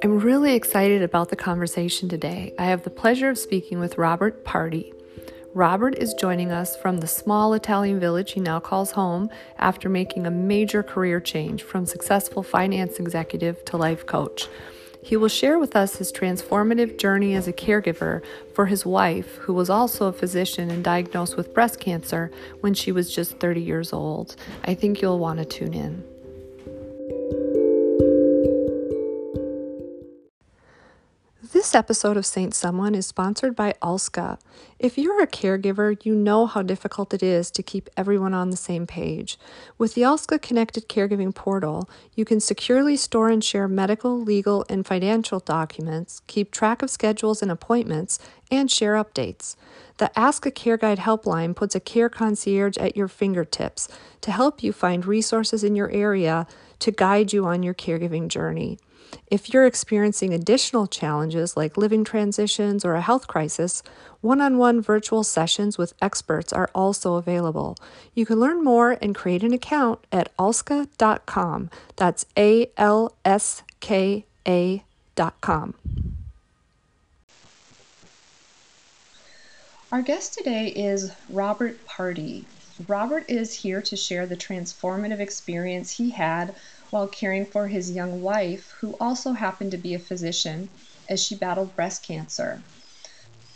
I'm really excited about the conversation today. I have the pleasure of speaking with Robert Party. Robert is joining us from the small Italian village he now calls home after making a major career change from successful finance executive to life coach. He will share with us his transformative journey as a caregiver for his wife, who was also a physician and diagnosed with breast cancer when she was just 30 years old. I think you'll want to tune in. This episode of Saint Someone is sponsored by Alska. If you're a caregiver, you know how difficult it is to keep everyone on the same page. With the Alska Connected Caregiving Portal, you can securely store and share medical, legal, and financial documents, keep track of schedules and appointments, and share updates. The Alska Care Guide helpline puts a care concierge at your fingertips to help you find resources in your area to guide you on your caregiving journey. If you're experiencing additional challenges like living transitions or a health crisis, one on one virtual sessions with experts are also available. You can learn more and create an account at alska.com. That's A L S K A.com. Our guest today is Robert Party. Robert is here to share the transformative experience he had while caring for his young wife, who also happened to be a physician, as she battled breast cancer.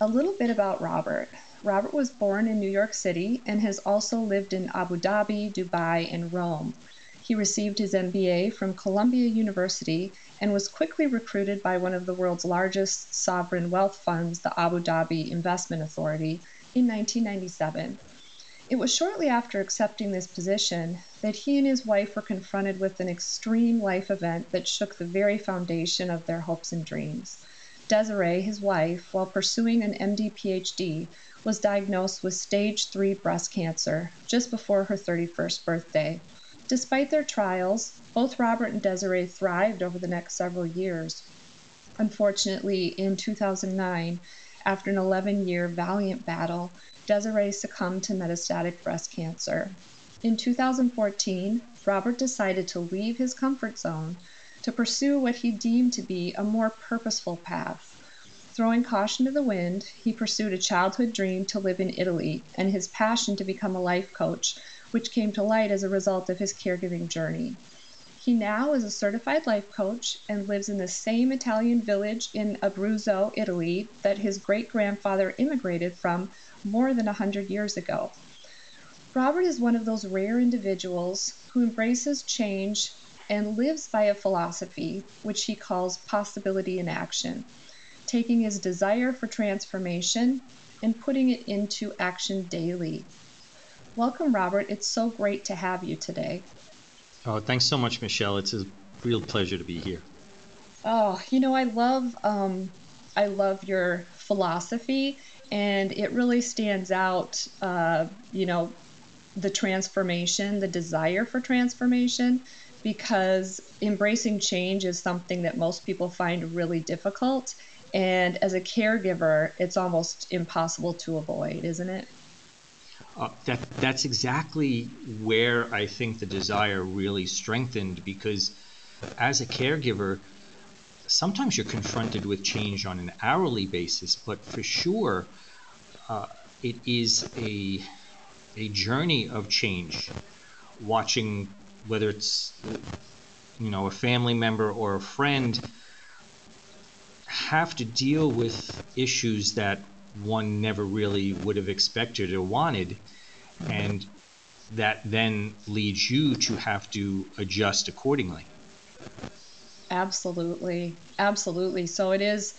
A little bit about Robert. Robert was born in New York City and has also lived in Abu Dhabi, Dubai, and Rome. He received his MBA from Columbia University and was quickly recruited by one of the world's largest sovereign wealth funds, the Abu Dhabi Investment Authority, in 1997. It was shortly after accepting this position that he and his wife were confronted with an extreme life event that shook the very foundation of their hopes and dreams. Desiree, his wife, while pursuing an MD PhD, was diagnosed with stage 3 breast cancer just before her 31st birthday. Despite their trials, both Robert and Desiree thrived over the next several years. Unfortunately, in 2009, after an 11 year valiant battle, Desiree succumbed to metastatic breast cancer. In 2014, Robert decided to leave his comfort zone to pursue what he deemed to be a more purposeful path. Throwing caution to the wind, he pursued a childhood dream to live in Italy and his passion to become a life coach, which came to light as a result of his caregiving journey. He now is a certified life coach and lives in the same Italian village in Abruzzo, Italy, that his great grandfather immigrated from more than a hundred years ago. Robert is one of those rare individuals who embraces change and lives by a philosophy which he calls possibility in action, taking his desire for transformation and putting it into action daily. Welcome, Robert. It's so great to have you today. Oh, thanks so much, Michelle. It's a real pleasure to be here. Oh, you know, I love um, I love your philosophy and it really stands out, uh, you know, the transformation, the desire for transformation, because embracing change is something that most people find really difficult. And as a caregiver, it's almost impossible to avoid, isn't it? Uh, that that's exactly where I think the desire really strengthened because as a caregiver, sometimes you're confronted with change on an hourly basis, but for sure, uh, it is a a journey of change. Watching whether it's you know a family member or a friend have to deal with issues that one never really would have expected or wanted, and that then leads you to have to adjust accordingly. Absolutely. Absolutely. So it is,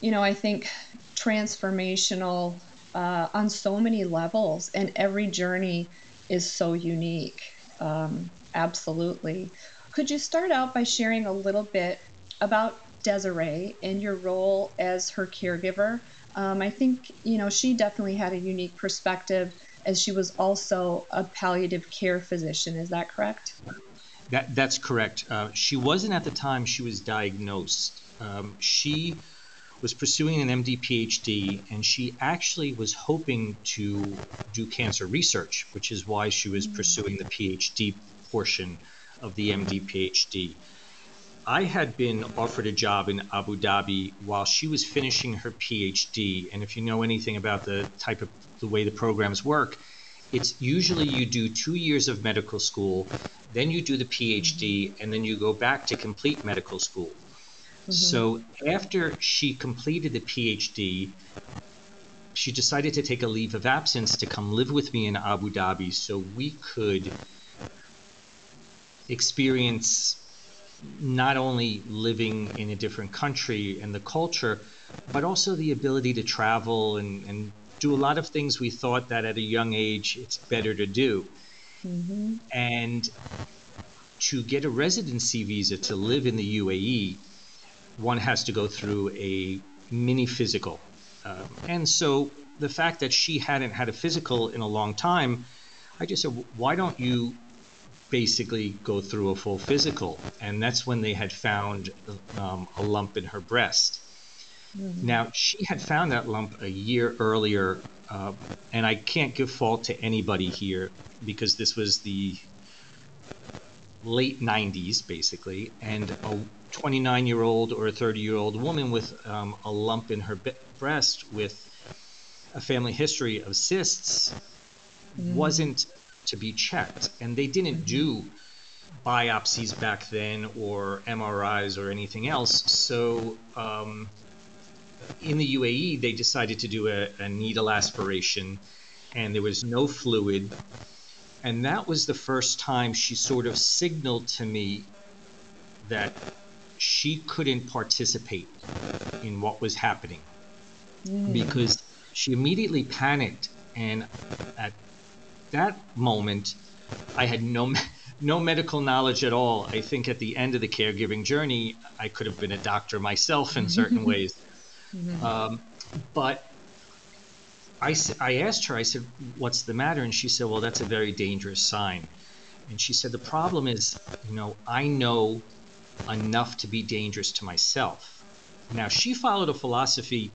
you know, I think transformational uh, on so many levels, and every journey is so unique. Um, absolutely. Could you start out by sharing a little bit about Desiree and your role as her caregiver? Um, I think, you know, she definitely had a unique perspective as she was also a palliative care physician. Is that correct? That, that's correct. Uh, she wasn't at the time she was diagnosed. Um, she was pursuing an MD PhD, and she actually was hoping to do cancer research, which is why she was pursuing the PhD portion of the MD PhD. I had been offered a job in Abu Dhabi while she was finishing her PhD. And if you know anything about the type of the way the programs work, it's usually you do two years of medical school, then you do the PhD, and then you go back to complete medical school. Mm-hmm. So after she completed the PhD, she decided to take a leave of absence to come live with me in Abu Dhabi so we could experience not only living in a different country and the culture, but also the ability to travel and, and do a lot of things we thought that at a young age it's better to do. Mm-hmm. And to get a residency visa to live in the UAE, one has to go through a mini physical. Um, and so the fact that she hadn't had a physical in a long time, I just said, why don't you basically go through a full physical? And that's when they had found um, a lump in her breast. Mm-hmm. Now, she had found that lump a year earlier, uh, and I can't give fault to anybody here because this was the late 90s, basically, and a 29 year old or a 30 year old woman with um, a lump in her be- breast with a family history of cysts mm. wasn't to be checked. And they didn't do biopsies back then or MRIs or anything else. So um, in the UAE, they decided to do a, a needle aspiration, and there was no fluid. And that was the first time she sort of signaled to me that she couldn't participate in what was happening mm. because she immediately panicked and at that moment i had no no medical knowledge at all i think at the end of the caregiving journey i could have been a doctor myself in certain ways mm-hmm. um, but I, I asked her i said what's the matter and she said well that's a very dangerous sign and she said the problem is you know i know enough to be dangerous to myself. Now, she followed a philosophy,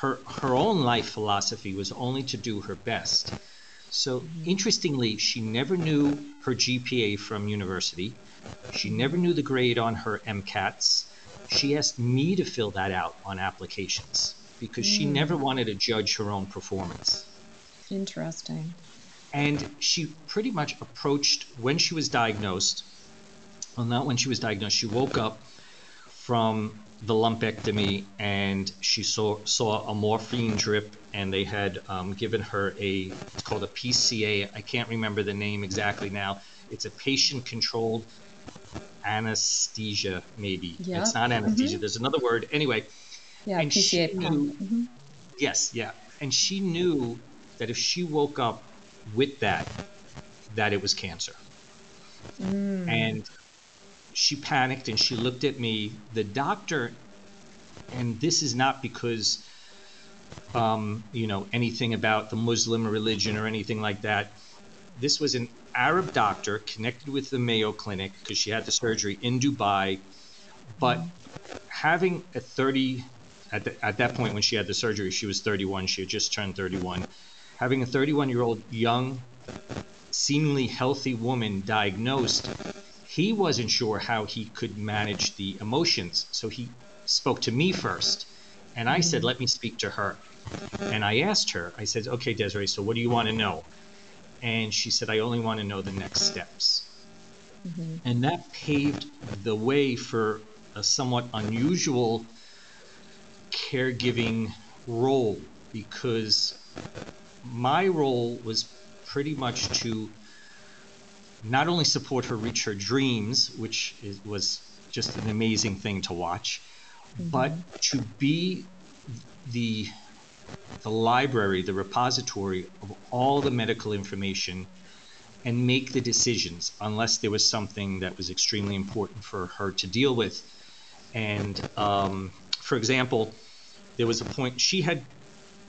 her, her own life philosophy was only to do her best. So, interestingly, she never knew her GPA from university. She never knew the grade on her MCATs. She asked me to fill that out on applications because mm. she never wanted to judge her own performance. Interesting. And she pretty much approached when she was diagnosed well, not when she was diagnosed. She woke up from the lumpectomy and she saw saw a morphine drip and they had um, given her a it's called a PCA. I can't remember the name exactly now. It's a patient controlled anesthesia maybe. Yeah. It's not anesthesia. Mm-hmm. There's another word. Anyway. Yeah, and PCA knew, mm-hmm. Yes, yeah. And she knew that if she woke up with that that it was cancer. Mm. And she panicked and she looked at me. The doctor, and this is not because, um, you know, anything about the Muslim religion or anything like that. This was an Arab doctor connected with the Mayo Clinic because she had the surgery in Dubai. But having a 30, at, the, at that point when she had the surgery, she was 31. She had just turned 31. Having a 31 year old young, seemingly healthy woman diagnosed he wasn't sure how he could manage the emotions. So he spoke to me first. And I said, let me speak to her. And I asked her, I said, okay, Desiree, so what do you want to know? And she said, I only want to know the next steps. Mm-hmm. And that paved the way for a somewhat unusual caregiving role because my role was pretty much to not only support her reach her dreams, which is, was just an amazing thing to watch. But to be the the library, the repository of all the medical information and make the decisions unless there was something that was extremely important for her to deal with. And um, for example, there was a point she had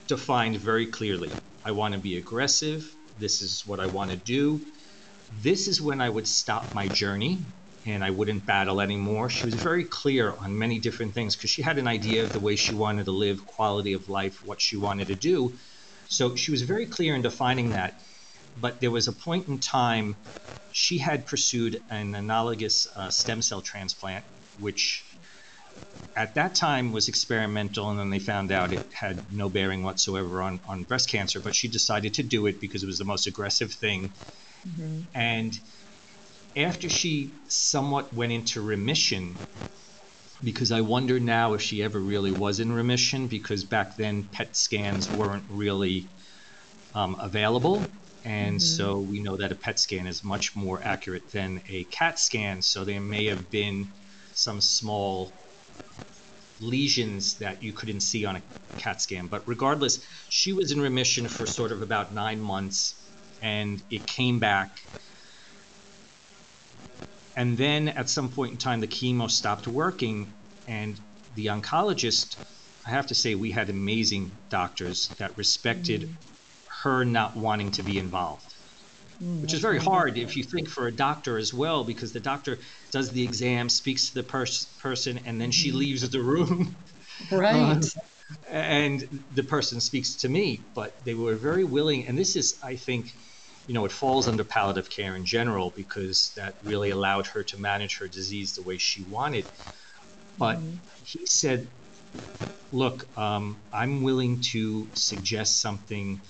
defined very clearly. I want to be aggressive, this is what I want to do. This is when I would stop my journey and I wouldn't battle anymore. She was very clear on many different things because she had an idea of the way she wanted to live, quality of life, what she wanted to do. So she was very clear in defining that. But there was a point in time she had pursued an autologous uh, stem cell transplant which at that time was experimental, and then they found out it had no bearing whatsoever on, on breast cancer. But she decided to do it because it was the most aggressive thing. Mm-hmm. And after she somewhat went into remission, because I wonder now if she ever really was in remission, because back then PET scans weren't really um, available. And mm-hmm. so we know that a PET scan is much more accurate than a CAT scan. So there may have been some small lesions that you couldn't see on a CAT scan. But regardless, she was in remission for sort of about nine months and it came back. And then at some point in time, the chemo stopped working, and the oncologist, I have to say, we had amazing doctors that respected mm. her not wanting to be involved which is very hard if you think for a doctor as well, because the doctor does the exam, speaks to the pers- person, and then she mm-hmm. leaves the room. Right. and the person speaks to me, but they were very willing. And this is, I think, you know, it falls under palliative care in general because that really allowed her to manage her disease the way she wanted. But mm-hmm. he said, look, um, I'm willing to suggest something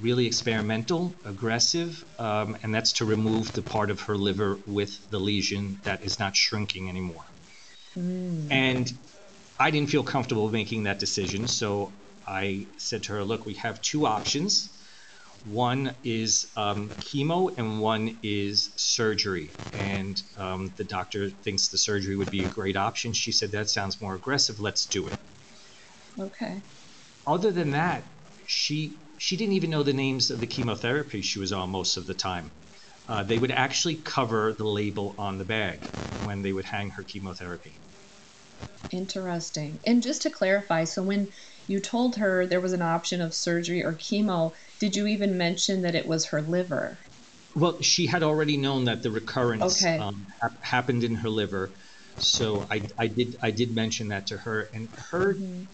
really experimental, aggressive, um, and that's to remove the part of her liver with the lesion that is not shrinking anymore. Mm. And I didn't feel comfortable making that decision, so I said to her, Look, we have two options. One is um, chemo, and one is surgery. And um, the doctor thinks the surgery would be a great option. She said, That sounds more aggressive. Let's do it. Okay. Other than that, she she didn't even know the names of the chemotherapy she was on most of the time. Uh, they would actually cover the label on the bag when they would hang her chemotherapy. Interesting. And just to clarify, so when you told her there was an option of surgery or chemo, did you even mention that it was her liver? Well, she had already known that the recurrence okay. um, ha- happened in her liver, so I, I did I did mention that to her, and her mm-hmm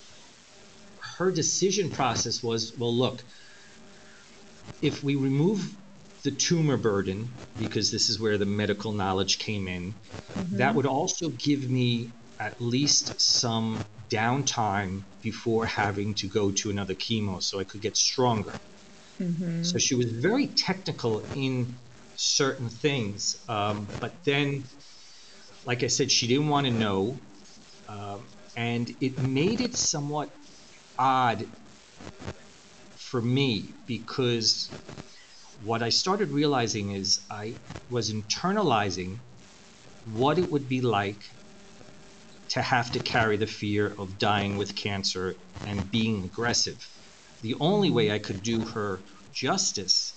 her decision process was well, look, if we remove the tumor burden, because this is where the medical knowledge came in, mm-hmm. that would also give me at least some downtime before having to go to another chemo so I could get stronger. Mm-hmm. So she was very technical in certain things. Um, but then, like I said, she didn't want to know. Um, and it made it somewhat odd for me because what I started realizing is I was internalizing what it would be like to have to carry the fear of dying with cancer and being aggressive. The only way I could do her justice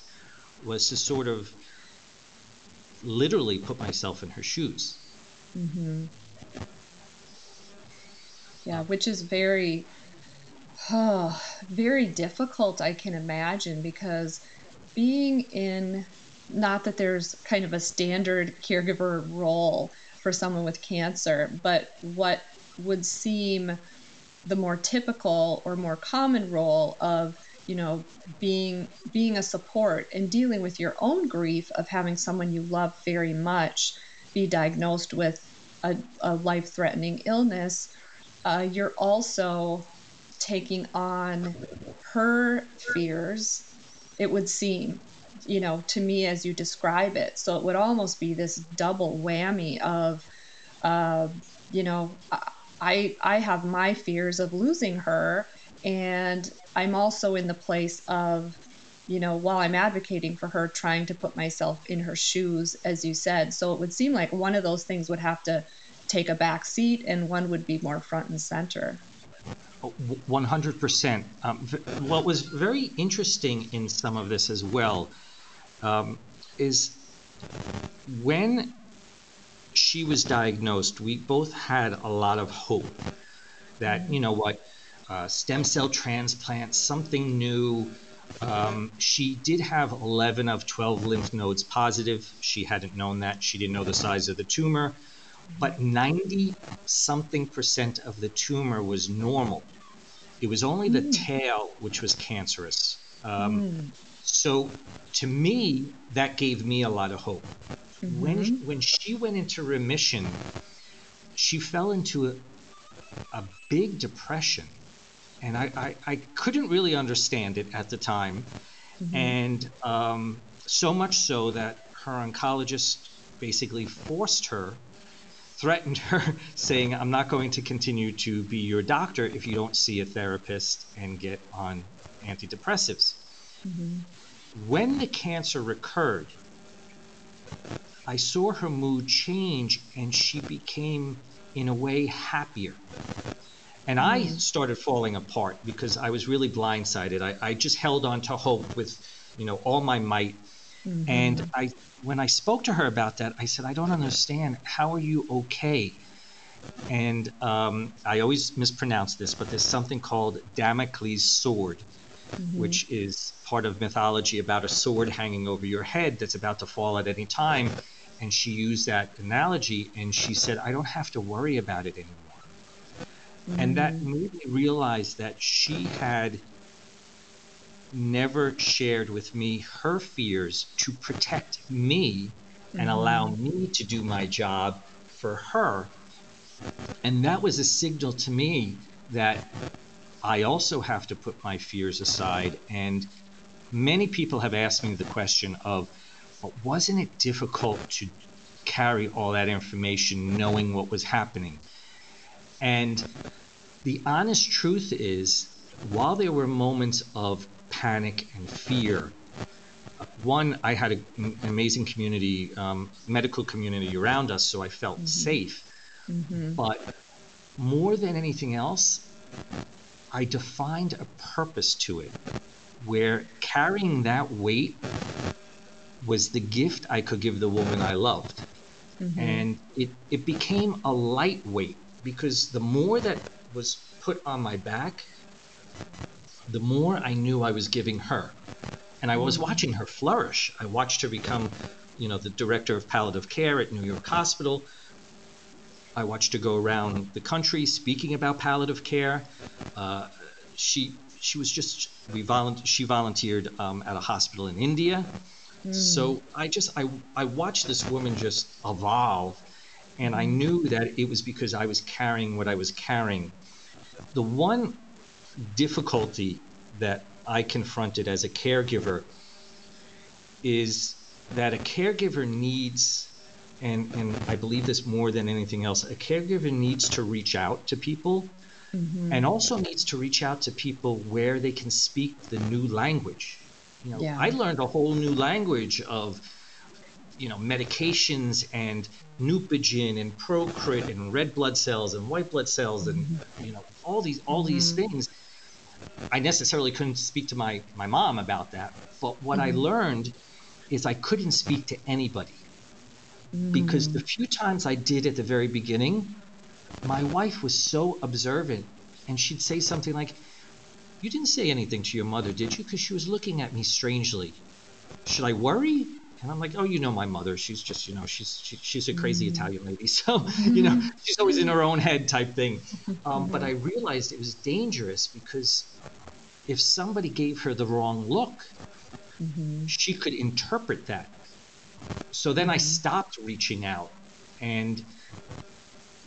was to sort of literally put myself in her shoes. Mm-hmm. Yeah, which is very Oh, very difficult, I can imagine, because being in, not that there's kind of a standard caregiver role for someone with cancer, but what would seem the more typical or more common role of you know being being a support and dealing with your own grief of having someone you love very much be diagnosed with a, a life-threatening illness uh, you're also taking on her fears, it would seem, you know, to me as you describe it. So it would almost be this double whammy of, uh, you know, I I have my fears of losing her, and I'm also in the place of, you know, while I'm advocating for her, trying to put myself in her shoes, as you said. So it would seem like one of those things would have to take a back seat, and one would be more front and center. 100%. Um, what was very interesting in some of this as well um, is when she was diagnosed, we both had a lot of hope that, you know what, uh, stem cell transplant, something new. Um, she did have 11 of 12 lymph nodes positive. She hadn't known that. She didn't know the size of the tumor but 90 something percent of the tumor was normal. It was only the mm. tail which was cancerous. Um, mm. So to me, that gave me a lot of hope. Mm-hmm. When when she went into remission, she fell into a, a big depression. And I, I, I, couldn't really understand it at the time. Mm-hmm. And um, so much so that her oncologist basically forced her, threatened her, saying, I'm not going to continue to be your doctor if you don't see a therapist and get on antidepressives. Mm-hmm. When the cancer recurred, I saw her mood change and she became, in a way, happier. And I mm-hmm. started falling apart because I was really blindsided. I, I just held on to hope with, you know, all my might. Mm-hmm. And I, when I spoke to her about that, I said, I don't understand. How are you okay? And um, I always mispronounce this, but there's something called Damocles' sword mm-hmm. which is part of mythology about a sword hanging over your head that's about to fall at any time. And she used that analogy and she said, I don't have to worry about it anymore. Mm-hmm. And that mm-hmm. made me realize that she had never shared with me her fears to protect me mm-hmm. and allow me to do my job for her. And that was a signal to me that I also have to put my fears aside. And many people have asked me the question of, but wasn't it difficult to carry all that information knowing what was happening? And the honest truth is, while there were moments of panic and fear, one, I had a, an amazing community, um, medical community around us, so I felt mm-hmm. safe. Mm-hmm. But more than anything else, I defined a purpose to it where carrying that weight was the gift I could give the woman I loved. Mm-hmm. And it, it became a lightweight because the more that was put on my back, the more I knew I was giving her. And I was mm-hmm. watching her flourish. I watched her become, you know, the director of palliative care at New York Hospital. I watched her go around the country speaking about palliative care. Uh, she she was just we volunt- she volunteered um, at a hospital in India. Mm. So I just I I watched this woman just evolve, and I knew that it was because I was carrying what I was carrying. The one difficulty that I confronted as a caregiver is that a caregiver needs and, and I believe this more than anything else, a caregiver needs to reach out to people mm-hmm. and also needs to reach out to people where they can speak the new language. You know, yeah. I learned a whole new language of, you know, medications and Neupogen and Procrit and red blood cells and white blood cells and mm-hmm. you know all these all mm-hmm. these things. I necessarily couldn't speak to my my mom about that, but what I mm-hmm. learned is I couldn't speak to anybody because the few times I did at the very beginning, my wife was so observant and she'd say something like, You didn't say anything to your mother, did you? Because she was looking at me strangely. Should I worry? And I'm like, oh, you know my mother. She's just, you know, she's she, she's a crazy mm Italian lady. So, you know, she's always in her own head type thing. Um, but I realized it was dangerous because if somebody gave her the wrong look, mm-hmm. she could interpret that so then I mm-hmm. stopped reaching out. And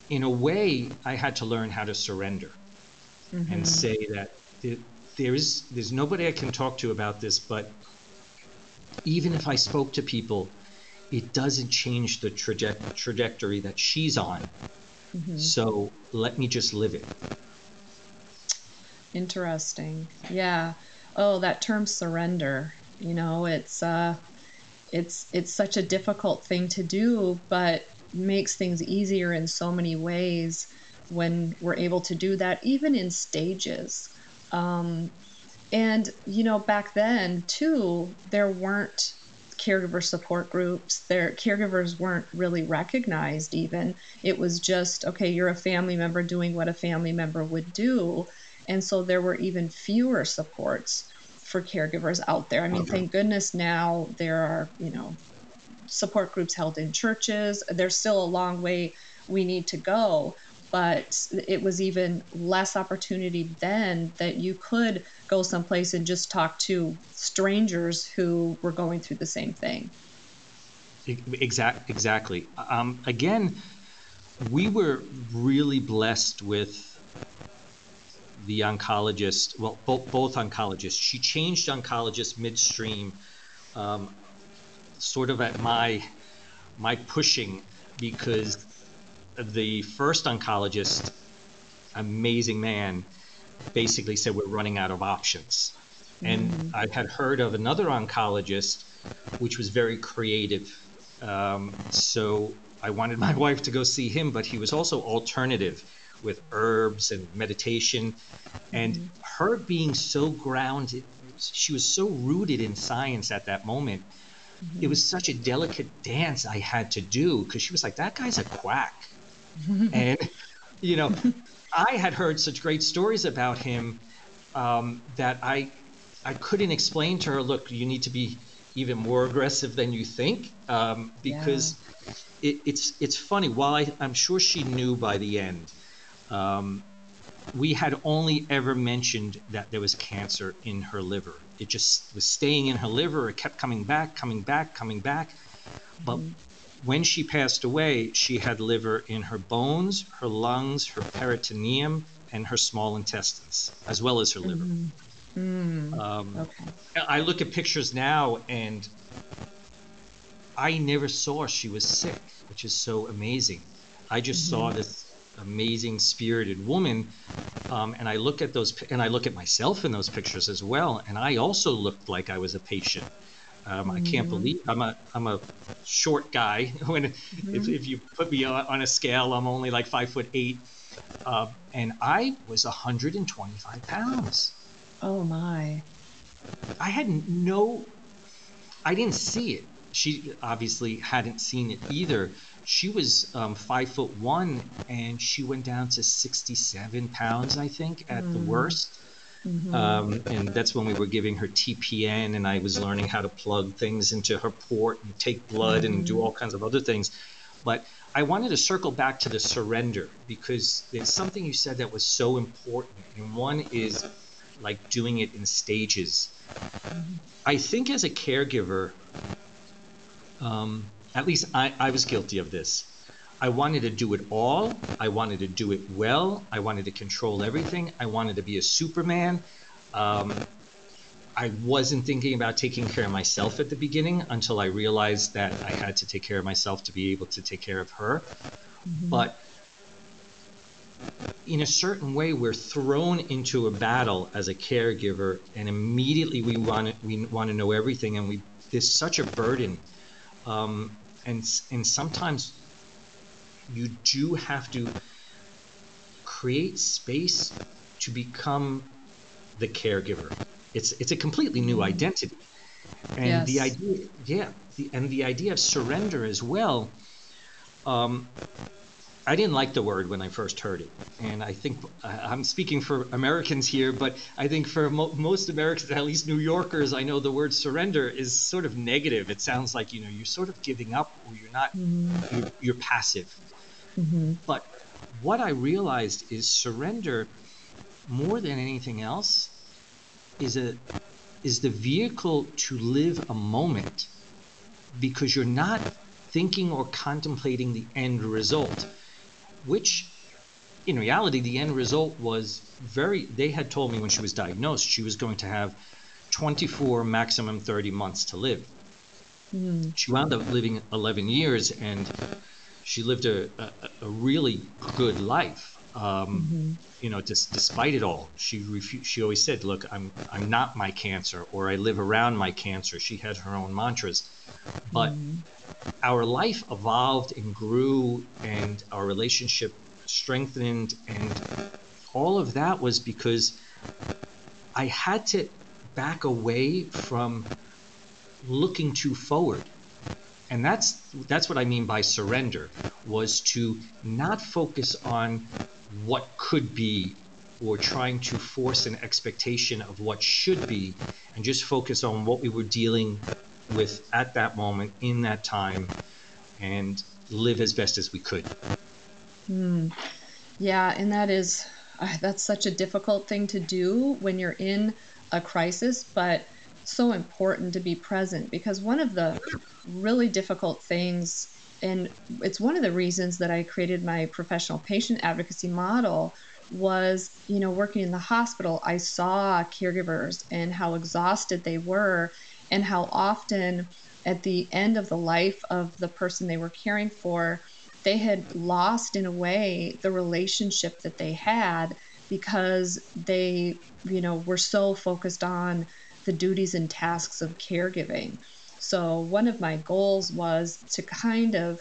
in a way, I had to learn how to surrender mm-hmm. and say that there is there's nobody I can talk to about this, but even if I spoke to people, it doesn't change the traje- trajectory that she's on. Mm-hmm. So let me just live it. Interesting. Yeah. Oh, that term surrender. You know, it's uh it's it's such a difficult thing to do, but makes things easier in so many ways when we're able to do that, even in stages. Um, and you know, back then too, there weren't caregiver support groups. Their caregivers weren't really recognized. Even it was just okay, you're a family member doing what a family member would do, and so there were even fewer supports for caregivers out there. I mean, thank goodness now there are, you know, support groups held in churches. There's still a long way we need to go, but it was even less opportunity then that you could go someplace and just talk to strangers who were going through the same thing. Exact, exactly. Um, again, we were really blessed with the oncologist, well, both, both oncologists. She changed oncologists midstream, um, sort of at my my pushing, because the first oncologist, amazing man, basically said we're running out of options. And mm-hmm. I had heard of another oncologist, which was very creative. Um, so I wanted my wife to go see him, but he was also alternative with herbs and meditation. And mm-hmm. her being so grounded, she was so rooted in science at that moment. Mm-hmm. It was such a delicate dance I had to do because she was like, that guy's a quack. and, you know, I had heard such great stories about him um, that I, I couldn't explain to her, look, you need to be even more aggressive than you think um, because yeah. it, it's it's funny. While I, I'm sure she knew by the end, um, we had only ever mentioned that there was cancer in her liver. It just was staying in her liver. It kept coming back, coming back, coming back. But mm-hmm. When she passed away, she had liver in her bones, her lungs, her peritoneum, and her small intestines, as well as her liver. Mm-hmm. Mm. Um, okay. I look at pictures now and I never saw she was sick, which is so amazing. I just mm-hmm. saw this amazing spirited woman um, and i look at those and i look at myself in those pictures as well and i also looked like i was a patient um, i can't mm-hmm. believe i'm a i'm a short guy when mm-hmm. if, if you put me on, on, a scale i'm only like five foot eight uh, and i was 125 pounds oh my i had no i didn't see it she obviously hadn't seen it either she was um, five foot one and she went down to 67 pounds, I think, at mm. the worst. Mm-hmm. Um, and that's when we were giving her TPN, and I was learning how to plug things into her port and take blood mm-hmm. and do mm-hmm. all kinds of other things. But I wanted to circle back to the surrender because there's something you said that was so important. And one is like doing it in stages. Mm-hmm. I think as a caregiver, um, at least I, I was guilty of this. I wanted to do it all. I wanted to do it well. I wanted to control everything. I wanted to be a Superman. Um, I wasn't thinking about taking care of myself at the beginning until I realized that I had to take care of myself to be able to take care of her. Mm-hmm. But in a certain way, we're thrown into a battle as a caregiver, and immediately we want to, we want to know everything, and we there's such a burden. Um, and and sometimes you do have to create space to become the caregiver. It's it's a completely new identity, and yes. the idea, yeah, the, and the idea of surrender as well. Um, I didn't like the word when I first heard it, and I think I'm speaking for Americans here, but I think for mo- most Americans, at least New Yorkers, I know the word surrender is sort of negative. It sounds like you know you're sort of giving up, or you're not, mm-hmm. you're, you're, passive. Mm-hmm. But what I realized is surrender, more than anything else, is a is the vehicle to live a moment, because you're not thinking or contemplating the end result which in reality, the end result was very. They had told me when she was diagnosed, she was going to have 24, maximum 30 months to live. Mm. She wound up living 11 years, and she lived a, a, a really good life. Um, mm-hmm. You know, just despite it all, she refu- She always said, "Look, I'm I'm not my cancer, or I live around my cancer." She had her own mantras, but. Mm our life evolved and grew and our relationship strengthened and all of that was because I had to back away from looking too forward. And that's that's what I mean by surrender was to not focus on what could be or trying to force an expectation of what should be and just focus on what we were dealing with at that moment in that time and live as best as we could. Mm. Yeah, and that is uh, that's such a difficult thing to do when you're in a crisis, but so important to be present because one of the really difficult things and it's one of the reasons that I created my professional patient advocacy model was, you know, working in the hospital, I saw caregivers and how exhausted they were and how often at the end of the life of the person they were caring for, they had lost in a way the relationship that they had because they, you know, were so focused on the duties and tasks of caregiving. So one of my goals was to kind of,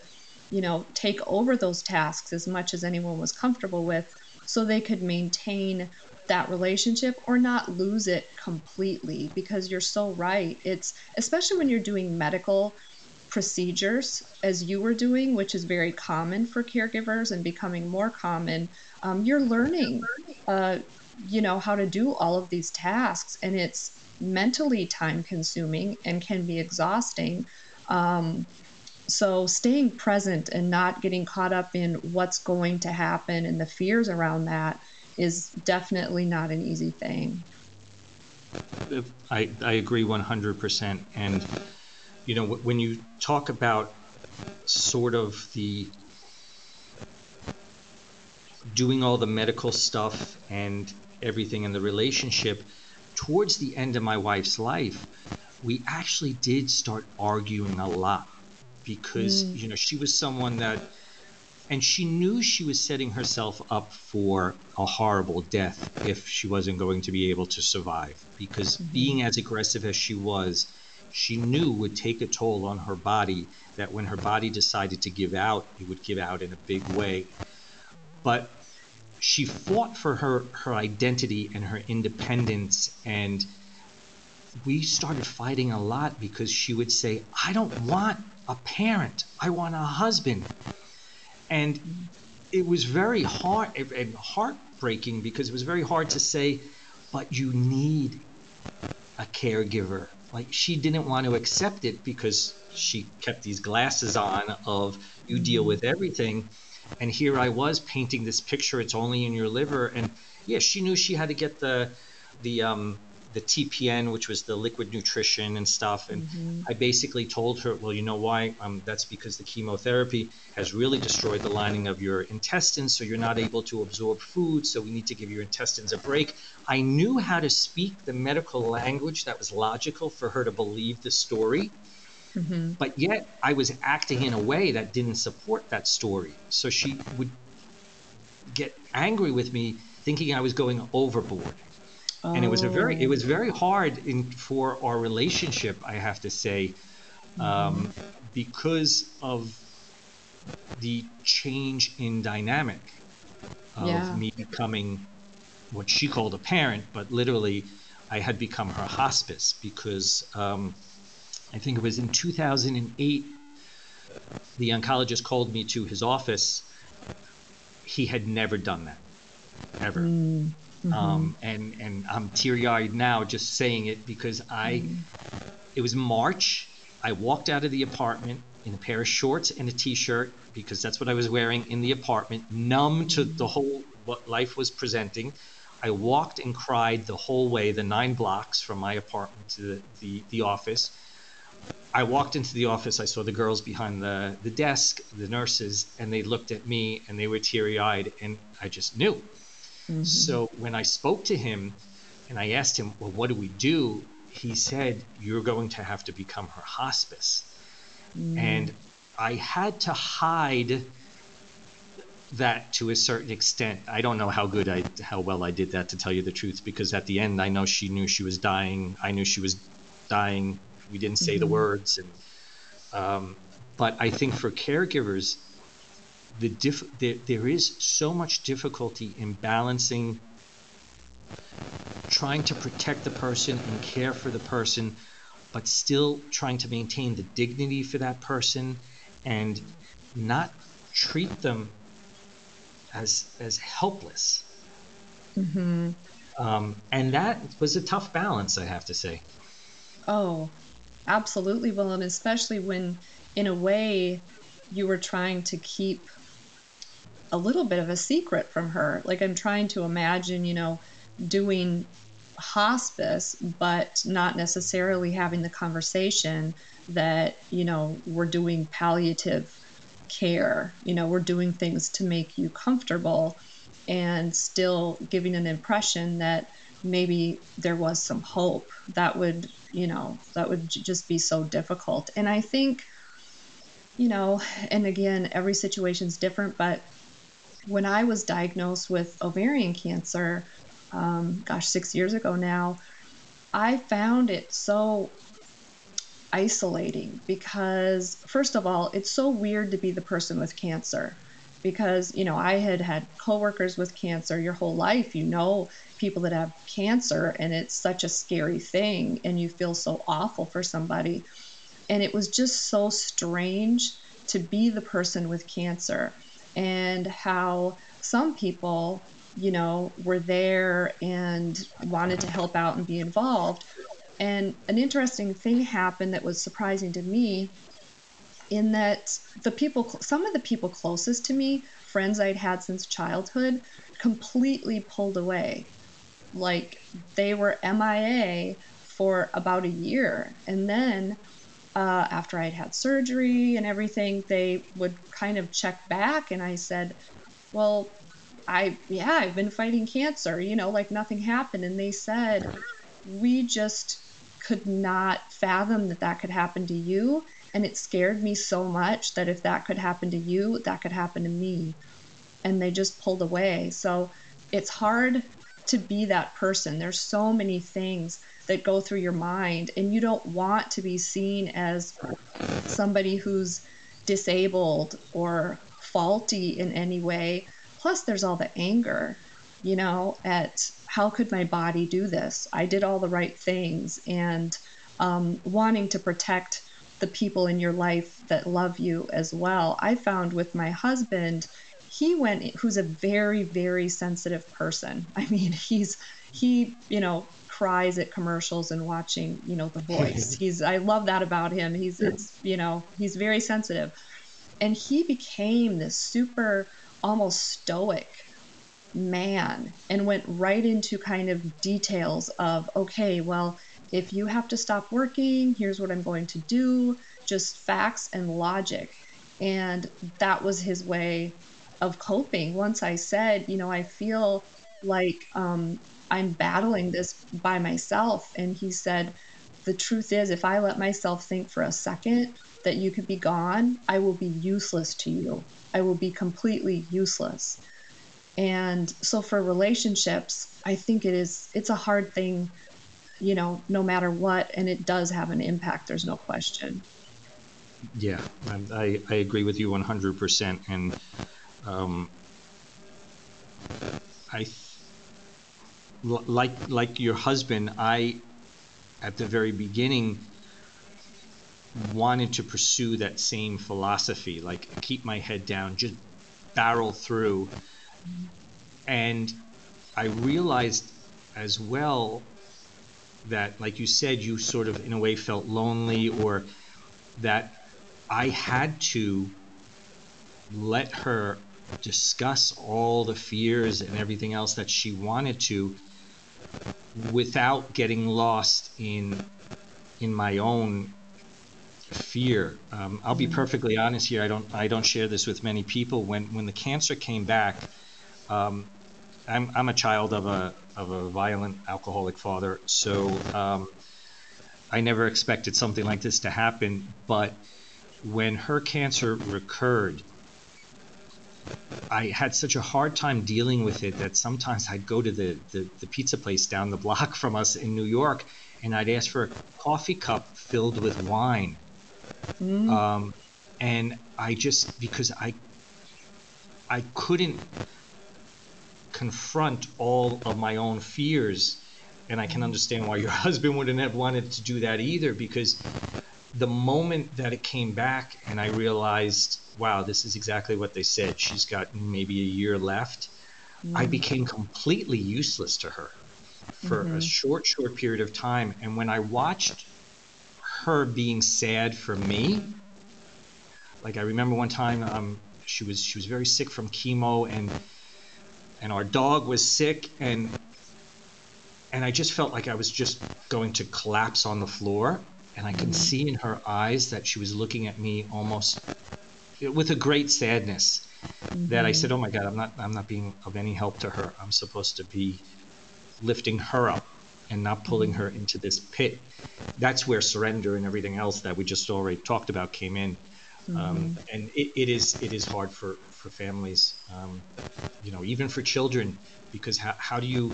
you know, take over those tasks as much as anyone was comfortable with so they could maintain that relationship or not lose it completely because you're so right. It's especially when you're doing medical procedures as you were doing, which is very common for caregivers and becoming more common. Um, you're learning, uh, you know, how to do all of these tasks, and it's mentally time consuming and can be exhausting. Um, so, staying present and not getting caught up in what's going to happen and the fears around that is definitely not an easy thing. I, I agree 100%. And, you know, when you talk about sort of the doing all the medical stuff and everything in the relationship, towards the end of my wife's life, we actually did start arguing a lot because mm. you know she was someone that and she knew she was setting herself up for a horrible death if she wasn't going to be able to survive because mm-hmm. being as aggressive as she was she knew would take a toll on her body that when her body decided to give out it would give out in a big way but she fought for her her identity and her independence and we started fighting a lot because she would say i don't want a parent. I want a husband. And it was very hard and heartbreaking because it was very hard to say but you need a caregiver. Like she didn't want to accept it because she kept these glasses on of you deal with everything and here I was painting this picture. It's only in your liver, and yeah, she knew she had to get the the um, the TPN, which was the liquid nutrition and stuff. And mm-hmm. I basically told her, well, you know why? Um, that's because the chemotherapy has really destroyed the lining of your intestines, so you're not able to absorb food. So we need to give your intestines a break. I knew how to speak the medical language that was logical for her to believe the story. Mm-hmm. But yet I was acting in a way that didn't support that story. So she would get angry with me thinking I was going overboard. Oh. And it was a very it was very hard in for our relationship, I have to say, um, mm-hmm. because of the change in dynamic of yeah. me becoming what she called a parent, but literally I had become her hospice because um, I think it was in 2008, the oncologist called me to his office. He had never done that, ever. Mm, mm-hmm. Um, and and I'm teary eyed now just saying it because I, mm. it was March. I walked out of the apartment in a pair of shorts and a t-shirt because that's what I was wearing in the apartment, numb to the whole what life was presenting. I walked and cried the whole way, the nine blocks from my apartment to the, the, the office. I walked into the office. I saw the girls behind the, the desk, the nurses, and they looked at me and they were teary eyed, and I just knew. Mm-hmm. So when I spoke to him and I asked him, Well, what do we do? He said, You're going to have to become her hospice. Mm. And I had to hide that to a certain extent. I don't know how good I, how well I did that to tell you the truth, because at the end, I know she knew she was dying. I knew she was dying we didn't say mm-hmm. the words and um, but i think for caregivers the diff- there, there is so much difficulty in balancing trying to protect the person and care for the person but still trying to maintain the dignity for that person and not treat them as as helpless mm-hmm. um, and that was a tough balance i have to say oh absolutely will and especially when in a way you were trying to keep a little bit of a secret from her like i'm trying to imagine you know doing hospice but not necessarily having the conversation that you know we're doing palliative care. You know, we're doing things to make you comfortable and still giving an impression that maybe there was some hope. That would, you know, that would just be so difficult. And I think, you know, and again, every situation is different, but when I was diagnosed with ovarian cancer, um, gosh, six years ago now, I found it so isolating because, first of all, it's so weird to be the person with cancer. Because, you know, I had had coworkers with cancer your whole life. You know, people that have cancer, and it's such a scary thing, and you feel so awful for somebody. And it was just so strange to be the person with cancer and how some people you know, were there and wanted to help out and be involved. And an interesting thing happened that was surprising to me in that the people, some of the people closest to me, friends I'd had since childhood, completely pulled away. Like they were MIA for about a year. And then uh, after I'd had surgery and everything, they would kind of check back. And I said, Well, I, yeah, I've been fighting cancer, you know, like nothing happened. And they said, we just could not fathom that that could happen to you. And it scared me so much that if that could happen to you, that could happen to me. And they just pulled away. So it's hard to be that person. There's so many things that go through your mind, and you don't want to be seen as somebody who's disabled or faulty in any way Plus, there's all the anger, you know, at how could my body do this? I did all the right things, and um, wanting to protect the people in your life that love you as well. I found with my husband, he went, who's a very, very sensitive person. I mean, he's, he, you know, cries at commercials and watching, you know, The Voice. He's, I love that about him. He's, it's, you know, he's very sensitive. And he became this super almost stoic man and went right into kind of details of okay, well, if you have to stop working, here's what I'm going to do, just facts and logic. And that was his way of coping. Once I said, you know, I feel like um, I'm battling this by myself. And he said, the truth is, if I let myself think for a second that you could be gone, I will be useless to you. I will be completely useless. And so for relationships, I think it is it's a hard thing, you know, no matter what, and it does have an impact. There's no question. Yeah, I, I agree with you 100%. And um, I, like like your husband, I, at the very beginning, wanted to pursue that same philosophy, like keep my head down, just barrel through. And I realized as well that, like you said, you sort of in a way felt lonely, or that I had to let her discuss all the fears and everything else that she wanted to without getting lost in in my own fear. Um, I'll be perfectly honest here. I don't I don't share this with many people. When when the cancer came back, um, I'm I'm a child of a of a violent alcoholic father, so um, I never expected something like this to happen. But when her cancer recurred, I had such a hard time dealing with it that sometimes I'd go to the, the, the, pizza place down the block from us in New York and I'd ask for a coffee cup filled with wine. Mm. Um, and I just because I I couldn't confront all of my own fears, and I can understand why your husband wouldn't have wanted to do that either because the moment that it came back and I realized, wow, this is exactly what they said. She's got maybe a year left. Mm. I became completely useless to her for mm-hmm. a short, short period of time. And when I watched her being sad for me. Like I remember one time, um, she was she was very sick from chemo, and and our dog was sick, and and I just felt like I was just going to collapse on the floor, and I could mm-hmm. see in her eyes that she was looking at me almost with a great sadness mm-hmm. that I said, "Oh my God, I'm not I'm not being of any help to her. I'm supposed to be lifting her up and not pulling her into this pit." That's where surrender and everything else that we just already talked about came in. Um, mm-hmm. Um, and it, it is it is hard for for families, um, you know, even for children, because how, how do you?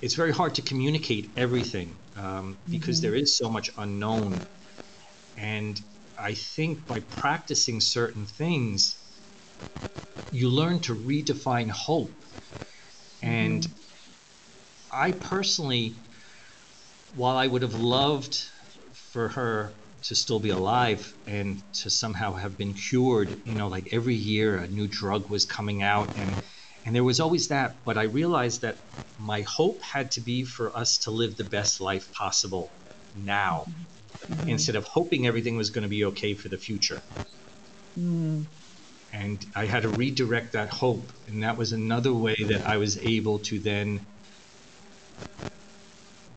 It's very hard to communicate everything um, because mm-hmm. there is so much unknown, and I think by practicing certain things, you learn to redefine hope. And mm-hmm. I personally, while I would have loved for her to still be alive and to somehow have been cured, you know, like every year a new drug was coming out and and there was always that, but I realized that my hope had to be for us to live the best life possible now mm-hmm. instead of hoping everything was going to be okay for the future. Mm and I had to redirect that hope, and that was another way that I was able to then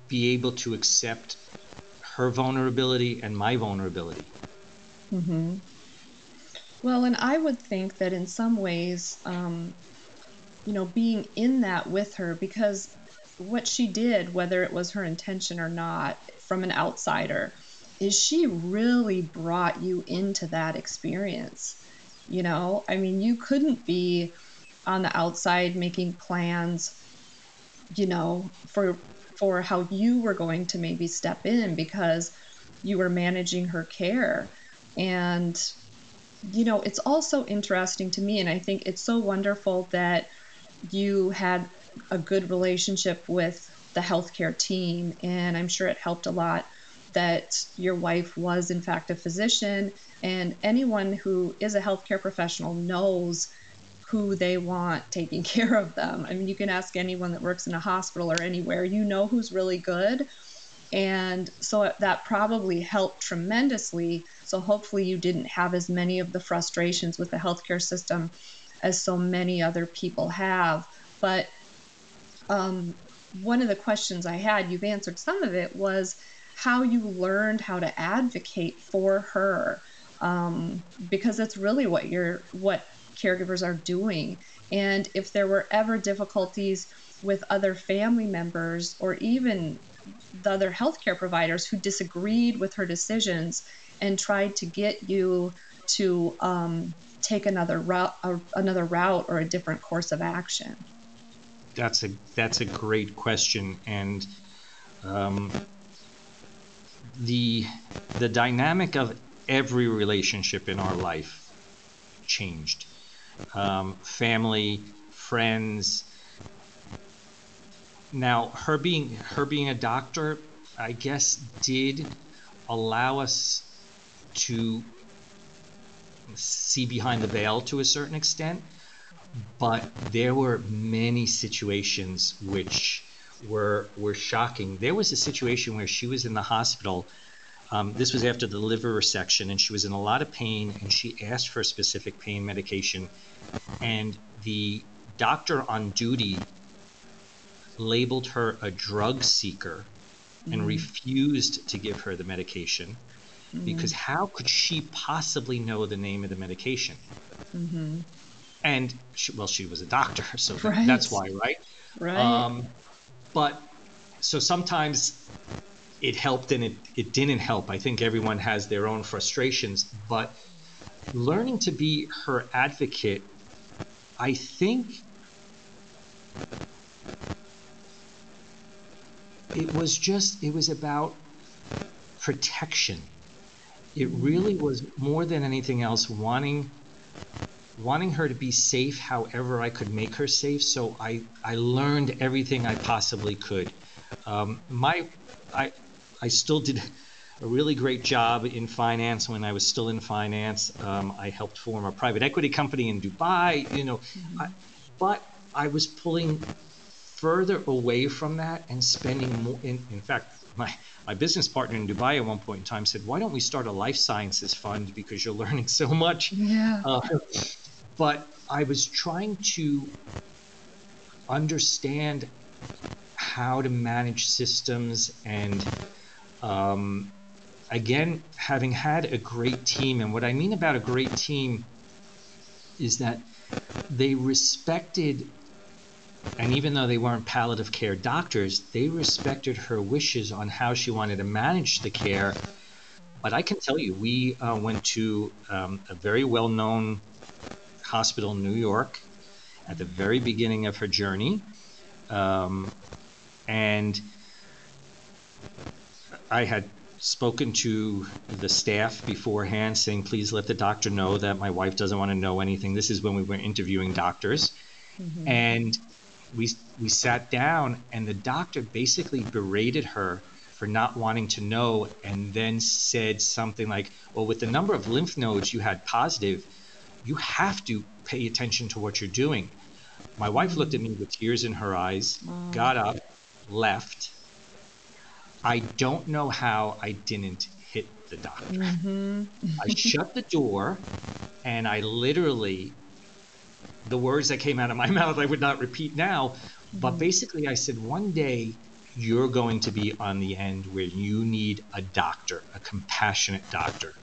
be able to accept her vulnerability and my vulnerability. Mm-hmm. Well, and I would think that in some ways, um, you know, being in that with her, because what she did, whether it was her intention or not, from an outsider, is she really brought you into that experience? You know i mean you couldn't be on the outside making plans you know for for how you were going to maybe step in because you were managing her care. And you know it's also interesting to me and i think it's so wonderful that you had a good relationship with the healthcare team and i'm sure it helped a lot that your wife was in fact a physician and anyone who is a healthcare professional knows who they want taking care of them. I mean, you can ask anyone that works in a hospital or anywhere, you know who's really good. And so that probably helped tremendously. So hopefully, you didn't have as many of the frustrations with the healthcare system as so many other people have. But um, one of the questions I had, you've answered some of it, was how you learned how to advocate for her um, because that's really what you're what caregivers are doing. And if there were ever difficulties with other family members or even the other healthcare providers who disagreed with her decisions and tried to get you to um, take another route, another route or a different course of action. That's a that's a great question, and um, the the dynamic of every relationship in our life changed. Um, family, friends. Now, her being her being a doctor, I guess, did allow us to see behind the veil to a certain extent. But there were many situations which were were shocking. There was a situation where she was in the hospital um, this was after the liver resection, and she was in a lot of pain, and she asked for a specific pain medication. And the doctor on duty labeled her a drug seeker mm-hmm. and refused to give her the medication mm-hmm. because how could she possibly know the name of the medication? Mm-hmm. And she, well, she was a doctor, so right. that's why, right? Right. Um, but so sometimes it helped and it, it didn't help. I think everyone has their own frustrations, but learning to be her advocate, I think it was just, it was about protection. It really was more than anything else wanting wanting her to be safe however I could make her safe. So I, I learned everything I possibly could. Um, my I I still did a really great job in finance when I was still in finance. Um, I helped form a private equity company in Dubai, you know, mm-hmm. I, but I was pulling further away from that and spending more. In, in fact, my my business partner in Dubai at one point in time said, "Why don't we start a life sciences fund because you're learning so much?" Yeah. Uh, but I was trying to understand how to manage systems and um, again, having had a great team, and what I mean about a great team is that they respected, and even though they weren't palliative care doctors, they respected her wishes on how she wanted to manage the care. But I can tell you, we uh, went to um, a very well known hospital in New York at the very beginning of her journey. Um, and I had spoken to the staff beforehand saying, please let the doctor know that my wife doesn't want to know anything. This is when we were interviewing doctors. Mm-hmm. And we, we sat down, and the doctor basically berated her for not wanting to know and then said something like, well, with the number of lymph nodes you had positive, you have to pay attention to what you're doing. My wife looked at me with tears in her eyes, wow. got up, left I don't know how I didn't hit the doctor. Mm-hmm. I shut the door and I literally, the words that came out of my mouth, I would not repeat now. But mm-hmm. basically, I said, one day you're going to be on the end where you need a doctor, a compassionate doctor.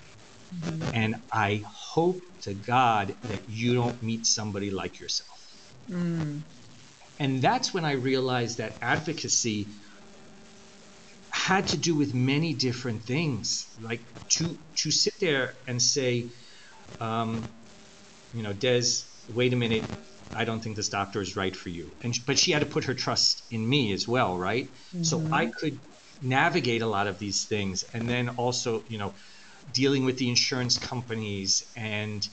Mm-hmm. And I hope to God that you don't meet somebody like yourself. Mm. And that's when I realized that advocacy had to do with many different things. Like to to sit there and say, um, you know, Des, wait a minute, I don't think this doctor is right for you. And but she had to put her trust in me as well, right? Mm-hmm. So I could navigate a lot of these things, and then also, you know, dealing with the insurance companies and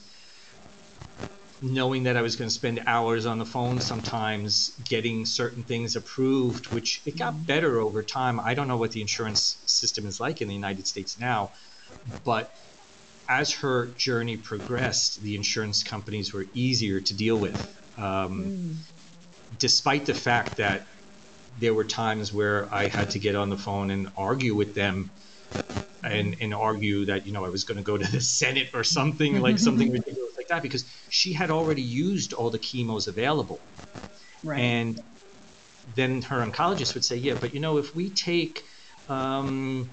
knowing that I was going to spend hours on the phone sometimes getting certain things approved, which it got better over time. I don't know what the insurance system is like in the United States now, but as her journey progressed, the insurance companies were easier to deal with, um, mm. despite the fact that there were times where I had to get on the phone and argue with them and, and argue that you know I was going to go to the Senate or something like something ridiculous like that because she had already used all the chemos available, right. and then her oncologist would say, yeah, but you know if we take um,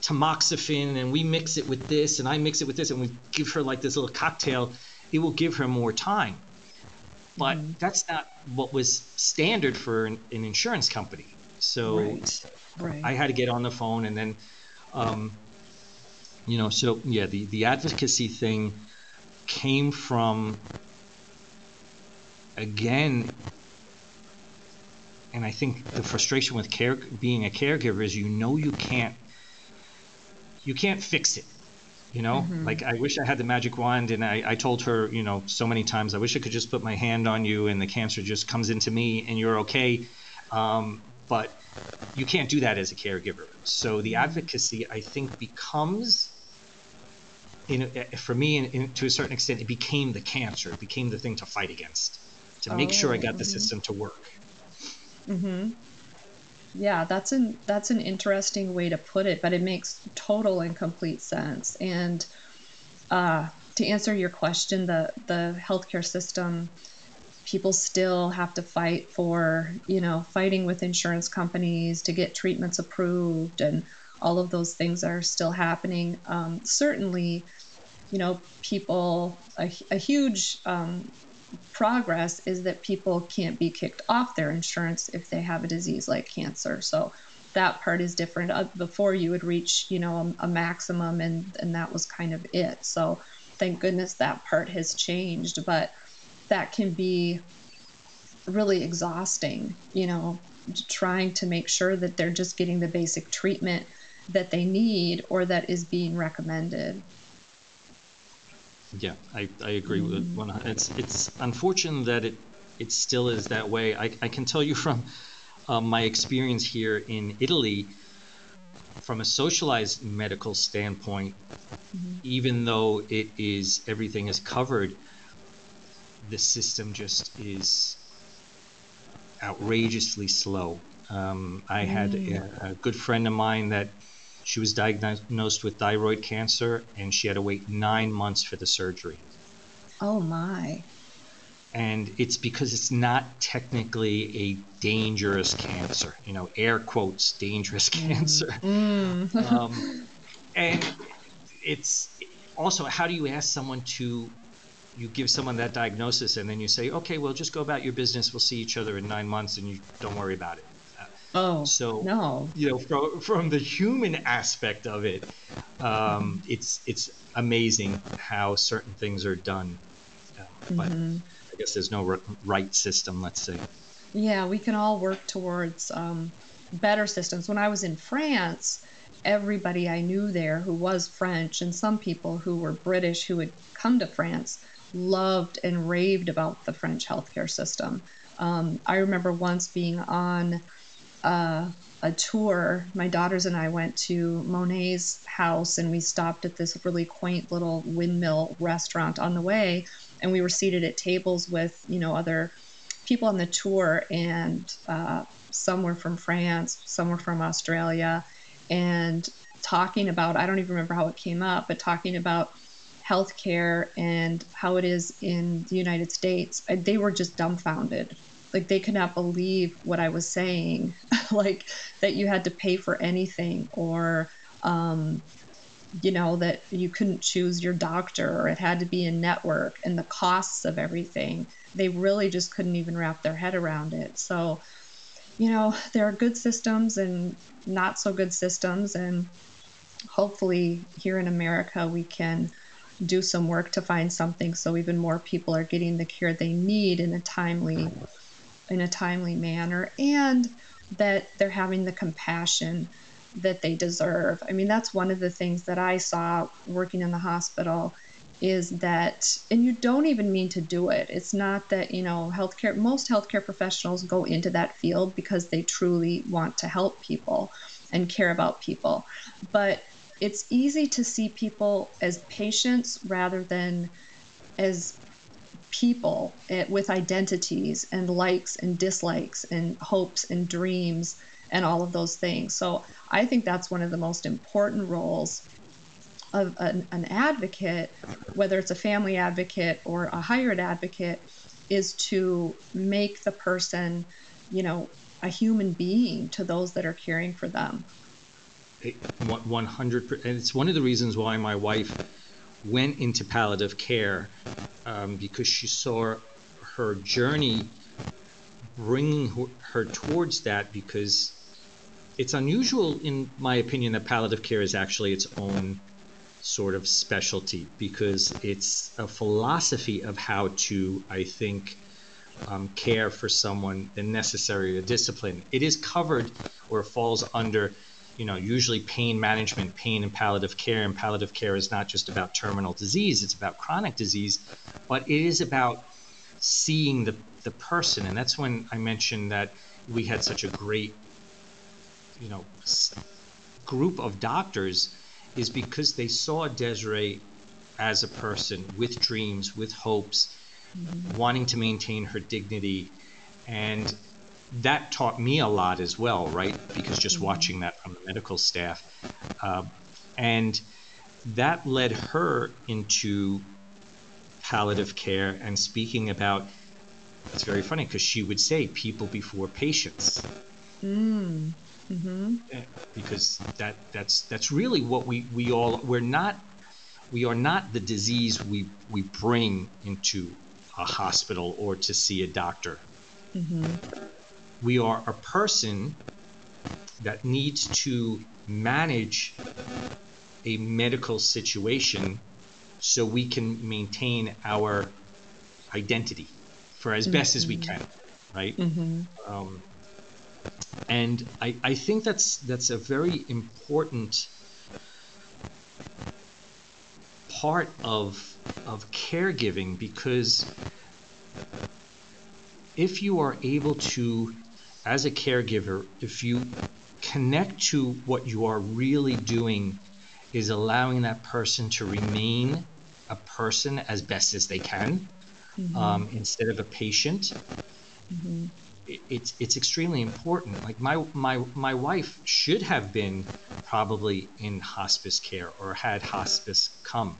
tamoxifen and we mix it with this and I mix it with this and we give her like this little cocktail, it will give her more time. But mm-hmm. that's not what was standard for an, an insurance company. So right. Right. I had to get on the phone and then um, you know, so yeah, the, the advocacy thing came from, again, and I think the frustration with care being a caregiver is you know you can't you can't fix it. You know, mm-hmm. like I wish I had the magic wand, and I, I told her, you know, so many times, I wish I could just put my hand on you and the cancer just comes into me and you're okay. Um, but you can't do that as a caregiver. So the advocacy, I think, becomes, in, for me, in, in, to a certain extent, it became the cancer. It became the thing to fight against, to make oh, sure I got the mm-hmm. system to work. Mm-hmm. Yeah, that's an that's an interesting way to put it, but it makes total and complete sense. And uh, to answer your question, the the healthcare system people still have to fight for, you know, fighting with insurance companies to get treatments approved, and all of those things are still happening. Um, certainly, you know, people, a, a huge um, progress is that people can't be kicked off their insurance if they have a disease like cancer. So that part is different. Uh, before you would reach, you know, a, a maximum, and and that was kind of it. So thank goodness that part has changed, but that can be really exhausting, you know, trying to make sure that they're just getting the basic treatment that they need or that is being recommended. Yeah, I, I agree with mm-hmm. one. It's it's unfortunate that it it still is that way. I, I can tell you from um, my experience here in Italy, from a socialized medical standpoint, mm-hmm. even though it is everything is covered, the system just is outrageously slow. Um, I had mm. a, a, good friend of mine that she was diagnosed with thyroid cancer and she had to wait nine months for the surgery. Oh my. And it's because it's not technically a dangerous cancer, you know, air quotes, dangerous mm. cancer. Mm. um, and it's also how do you ask someone to you give someone that diagnosis and then you say okay well just go about your business. We'll see each other in nine months and you don't worry about it. Oh so no. you know from, from the human aspect of it um, it's it's amazing how certain things are done. Uh, but Mm-hmm. i guess there's no r- right system let's say. Yeah, we can all work towards um, better systems. When I was in France, everybody I knew there who was French and some people who were British who had come to France loved and raved about the French healthcare system. Um, I remember once being on uh, a tour. My daughters and I went to Monet's house and we stopped at this really quaint little windmill restaurant on the way. And we were seated at tables with, you know, other people on the tour, and uh, some were from France, some were from Australia, and talking about I don't even remember how it came up, but talking about healthcare and how it is in the United States. I- They were just dumbfounded. Like they could not believe what I was saying, like that you had to pay for anything or um, you know that you couldn't choose your doctor or it had to be a network and the costs of everything they really just couldn't even wrap their head around it so you know there are good systems and not so good systems and hopefully here in america we can do some work to find something so even more people are getting the care they need in a timely in a timely manner and that they're having the compassion that they deserve. I mean, that's one of the things that I saw working in the hospital is that, and you don't even mean to do it. It's not that, you know, healthcare, most healthcare professionals go into that field because they truly want to help people and care about people. But it's easy to see people as patients rather than as people eh, with identities and likes and dislikes and hopes and dreams and all of those things. So I think that's one of the most important roles of an, an advocate, whether it's a family advocate or a hired advocate, is to make the person, you know, a human being to those that are caring for them. It- 100 and it's one of the reasons why my wife went into palliative care um, because she saw her journey bringing her- her towards that because it's unusual in my opinion that palliative care is actually its own sort of specialty because it's a philosophy of how to i think um, care for someone the necessary discipline. It is covered or falls under you know usually pain management pain and palliative care and palliative care is not just about terminal disease it's about chronic disease but it is about seeing the, the person. And that's when i mentioned that we had such a great you know group of doctors is because they saw Desiree as a person with dreams, with hopes, mm-hmm. wanting to maintain her dignity, and that taught me a lot as well, right? Because just watching that from the medical staff, uh, and that led her into palliative care and speaking about. It's very funny because she would say people before patients Mm. hmm because that that's that's really what we we all we're not we are not the disease we we bring into a hospital or to see a doctor hmm we are a person that needs to manage a medical situation so we can maintain our identity for as best as we can right? Hmm um, and I, I think that's that's a very important part of of caregiving because if you are able to as a caregiver if you connect to what you are really doing is allowing that person to remain a person as best as they can um, instead of a patient hmm it- it's it's extremely important. Like my my my wife should have been probably in hospice care or had hospice come,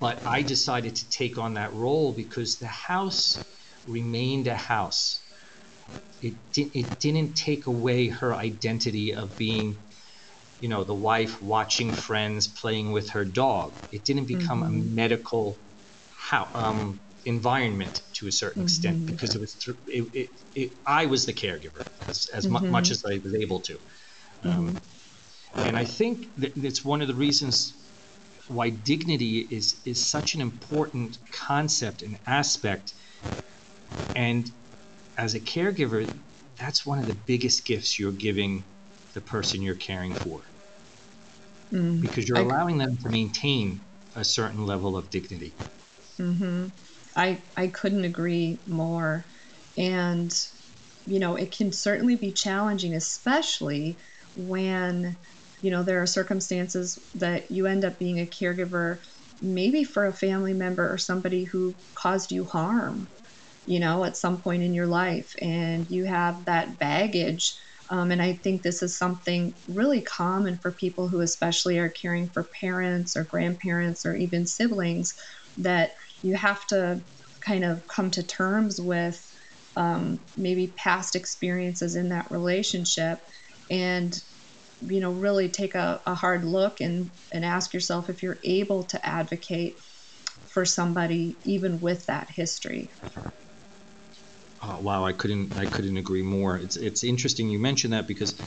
but I decided to take on that role because the house remained a house. It di- it didn't take away her identity of being you know, the wife watching friends playing with her dog. It didn't become mm-hmm. a medical how, um, environment to a certain mm-hmm. extent because it was through, it, it, it, I was the caregiver as, as mm-hmm. much as I was able to. Um, mm-hmm. and I think that it's one of the reasons why dignity is, is such an important concept and aspect. And as a caregiver, that's one of the biggest gifts you're giving the person you're caring for. Mm, because you're allowing them to maintain a certain level of dignity. Mm-hmm. I, I couldn't agree more. And, you know, it can certainly be challenging, especially when, you know, there are circumstances that you end up being a caregiver, maybe for a family member or somebody who caused you harm, you know, at some point in your life. And you have that baggage. Um, and I think this is something really common for people who, especially, are caring for parents or grandparents or even siblings, that you have to kind of come to terms with um, maybe past experiences in that relationship and you know really take a, a hard look and and ask yourself if you're able to advocate for somebody even with that history oh, wow i couldn't i couldn't agree more it's it's interesting you mentioned that because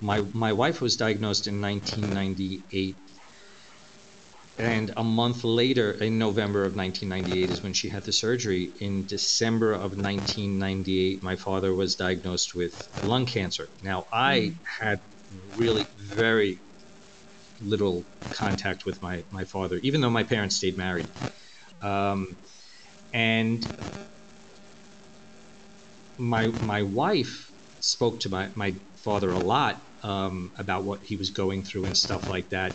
my my wife was diagnosed in 1998 and a month later, in November of 1998, is when she had the surgery. In December of 1998, my father was diagnosed with lung cancer. Now, I mm. had really very little contact with my, my father, even though my parents stayed married. Um, and my, my wife spoke to my, my father a lot um, about what he was going through and stuff like that.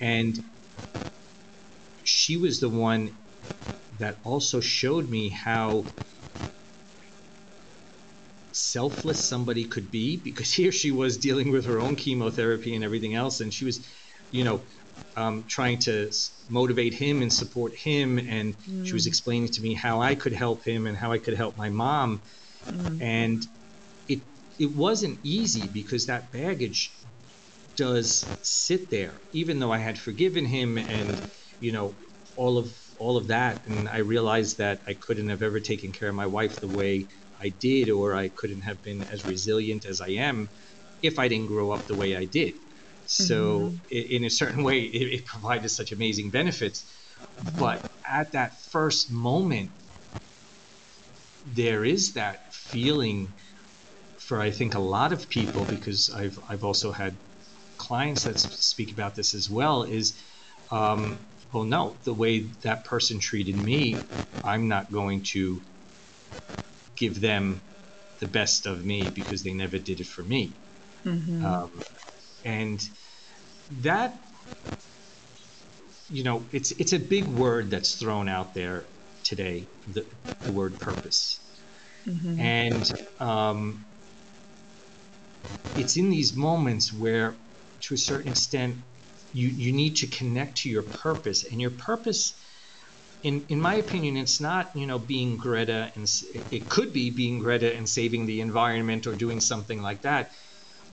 And she was the one that also showed me how selfless somebody could be because here she was dealing with her own chemotherapy and everything else and she was you know um, trying to motivate him and support him and mm. she was mm. explaining to me how i could help him and how i could help my mom mm. and it it wasn't easy because that baggage does sit there, even though I had forgiven him and you know all of all of that, and I realized that I couldn't have ever taken care of my wife the way I did, or I couldn't have been as resilient as I am if I didn't grow up the way I did. So, mm-hmm. in a certain way, it, it provided such amazing benefits. But at that first moment, there is that feeling for I think a lot of people because I've I've also had clients that speak about this as well is, um, well, no, the way that person treated me, I'm not going to give them the best of me because they never did it for me. Mm-hmm. Um, and that, you know, it's it's a big word that's thrown out there today, the, the word purpose. Mm-hmm. And um, it's in these moments where to a certain extent, you, you need to connect to your purpose. And your purpose, in, in my opinion, it's not, you know, being Greta and it could be being Greta and saving the environment or doing something like that.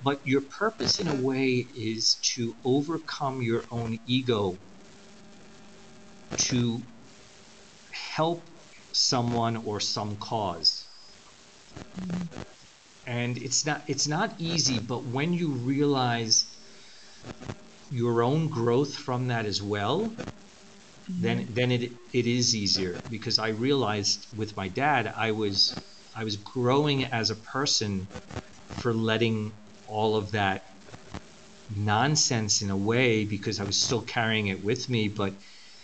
But your purpose, in a way, is to overcome your own ego to help someone or some cause. And it's not it's not easy, but when you realize your own growth from that as well, mm-hmm. then then it it is easier because I realized with my dad I was I was growing as a person for letting all of that nonsense in a way because I was still carrying it with me but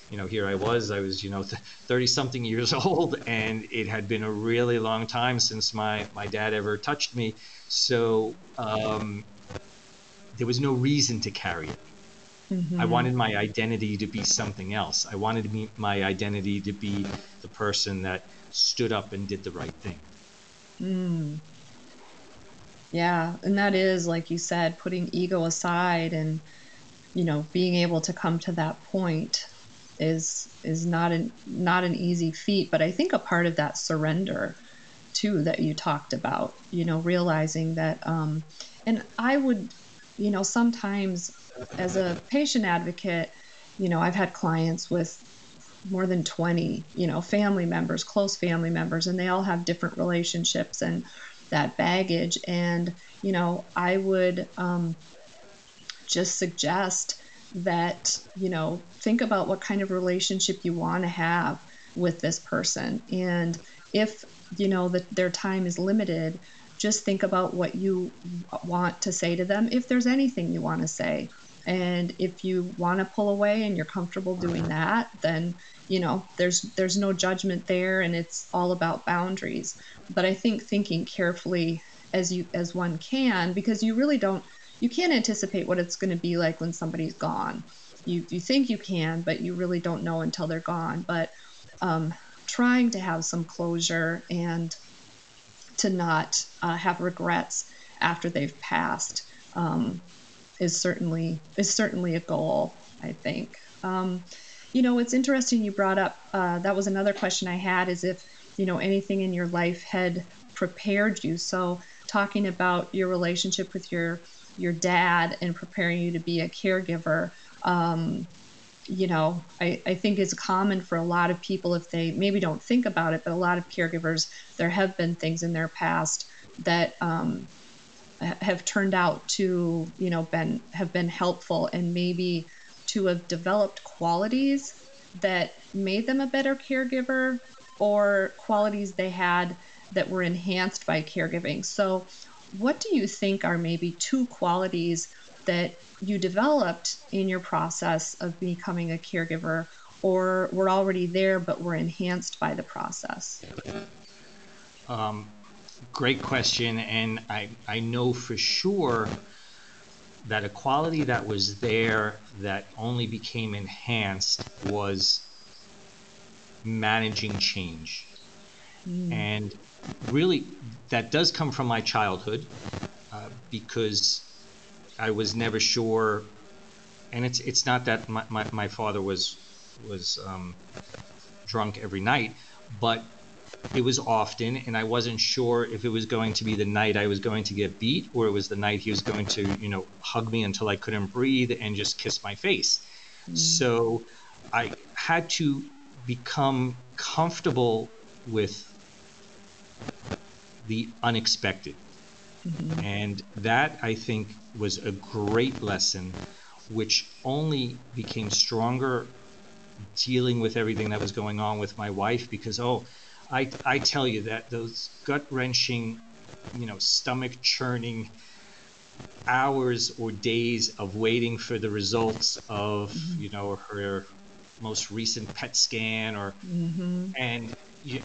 you know here I was I was you know 30 something years old and it had been a really long time since my my dad ever touched me so um, there was no reason to carry it. Mm-hmm. I wanted my identity to be something else. I wanted me, my identity to be the person that stood up and did the right thing. Mm. Yeah, and that is like you said, putting ego aside and you know being able to come to that point is is not an not an easy feat. But I think a part of that surrender too that you talked about, you know, realizing that, um, and I would you know, sometimes as a patient advocate, you know, I've had clients with more than 20, you know, family members, close family members, and they all have different relationships and that baggage. And, you know, I would um, just suggest that, you know, think about what kind of relationship you want to have with this person. And if, you know, that their time is limited, just think about what you want to say to them if there's anything you want to say. And if you want to pull away and you're comfortable doing that, then you know there's there's no judgment there and it's all about boundaries. But i think thinking carefully as you as one can because you really don't you can't anticipate what it's going to be like when somebody's gone. You you think you can but you really don't know until they're gone. But um, trying to have some closure and to not uh, have regrets after they've passed um, is certainly is certainly a goal i think. Um, you know, it's interesting you brought up. Uh, that was another question I had: is if you know anything in your life had prepared you. So talking about your relationship with your your dad and preparing you to be a caregiver. Um, you know, I, I think is common for a lot of people if they maybe don't think about it, but a lot of caregivers, there have been things in their past that um, have turned out to, you know, been have been helpful and maybe to have developed qualities that made them a better caregiver or qualities they had that were enhanced by caregiving. So, what do you think are maybe two qualities that you developed in your process of becoming a caregiver or were already there but were enhanced by the process? Um, great question. And I, I know for sure that a quality that was there that only became enhanced was managing change. Mm. And really, that does come from my childhood uh, because I was never sure. And it's it's not that my, my, my father was was um, drunk every night, but it was often, and I wasn't sure if it was going to be the night I was going to get beat or it was the night he was going to, you know, hug me until I couldn't breathe and just kiss my face. Mm. So I had to become comfortable with the unexpected. Mm-hmm. And that, I think, was a great lesson, which only became stronger dealing with everything that was going on with my wife because, oh, I, I tell you that those gut wrenching, you know, stomach churning hours or days of waiting for the results of, mm-hmm. you know, her most recent PET scan or, mm-hmm. and you,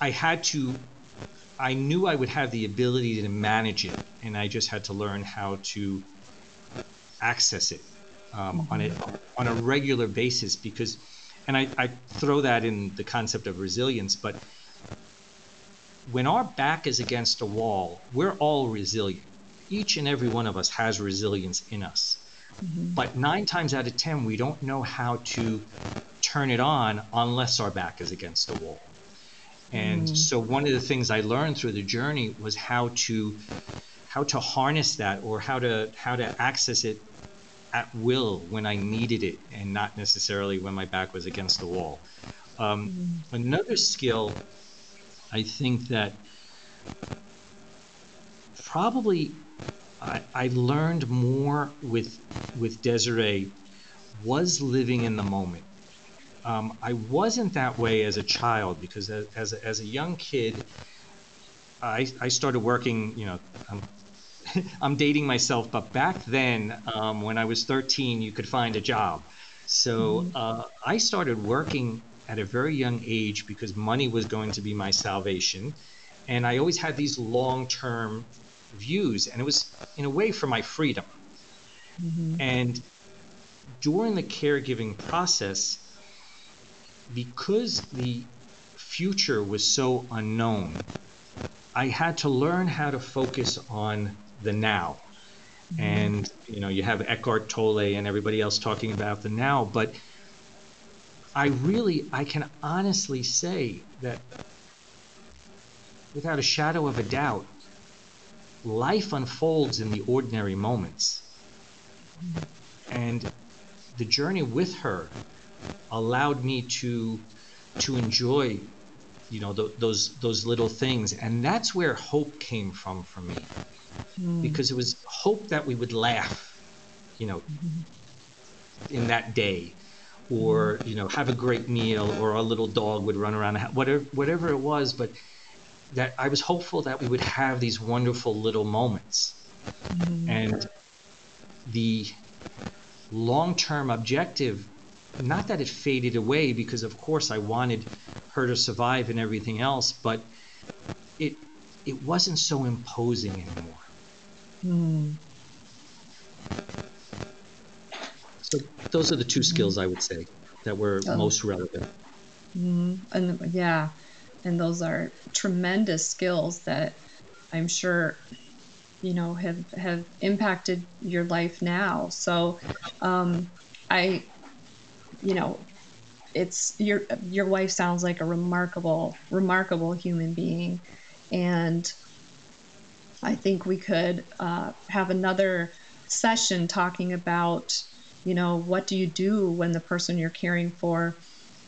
I had to, I knew I would have the ability to manage it, and I just had to learn how to access it um, mm-hmm. on it on a regular basis because and I, I throw that in the concept of resilience, but when our back is against a wall, we're all resilient. Each and every one of us has resilience in us. Mm-hmm. But nine times out of 10, we don't know how to turn it on unless our back is against a wall. And mm-hmm. so one of the things I learned through the journey was how to how to harness that or how to how to access it at will when I needed it and not necessarily when my back was against the wall. Um, mm-hmm. Another skill I think that probably I, I, learned more with with Desiree was living in the moment. Um, I wasn't that way as a child because as, as, a, as a young kid, I, I started working, you know, I'm I'm dating myself, but back then, um, when I was 13, you could find a job. So mm-hmm. uh, I started working at a very young age because money was going to be my salvation. And I always had these long term views, and it was, in a way, for my freedom. Mm-hmm. And during the caregiving process, because the future was so unknown, I had to learn how to focus on the now. And you know, you have Eckhart Tolle and everybody else talking about the now, but I really I can honestly say that without a shadow of a doubt, life unfolds in the ordinary moments. And the journey with her allowed me to to enjoy you know th- those those little things and that's where hope came from for me mm. because it was hope that we would laugh you know mm-hmm. in that day or you know have a great meal or our little dog would run around whatever whatever it was but that I was hopeful that we would have these wonderful little moments mm. and the long-term objective not that it faded away because of course I wanted her to survive and everything else, but it it wasn't so imposing anymore. Mm. So those are the 2 mm-hmm. skills I would say that were oh. most relevant. Mm-hmm. And yeah, and those are tremendous skills that I'm sure you know have have impacted your life now. So um, I you know, it's your your wife sounds like a remarkable remarkable human being, and I think we could uh, have another session talking about you know what do you do when the person you're caring for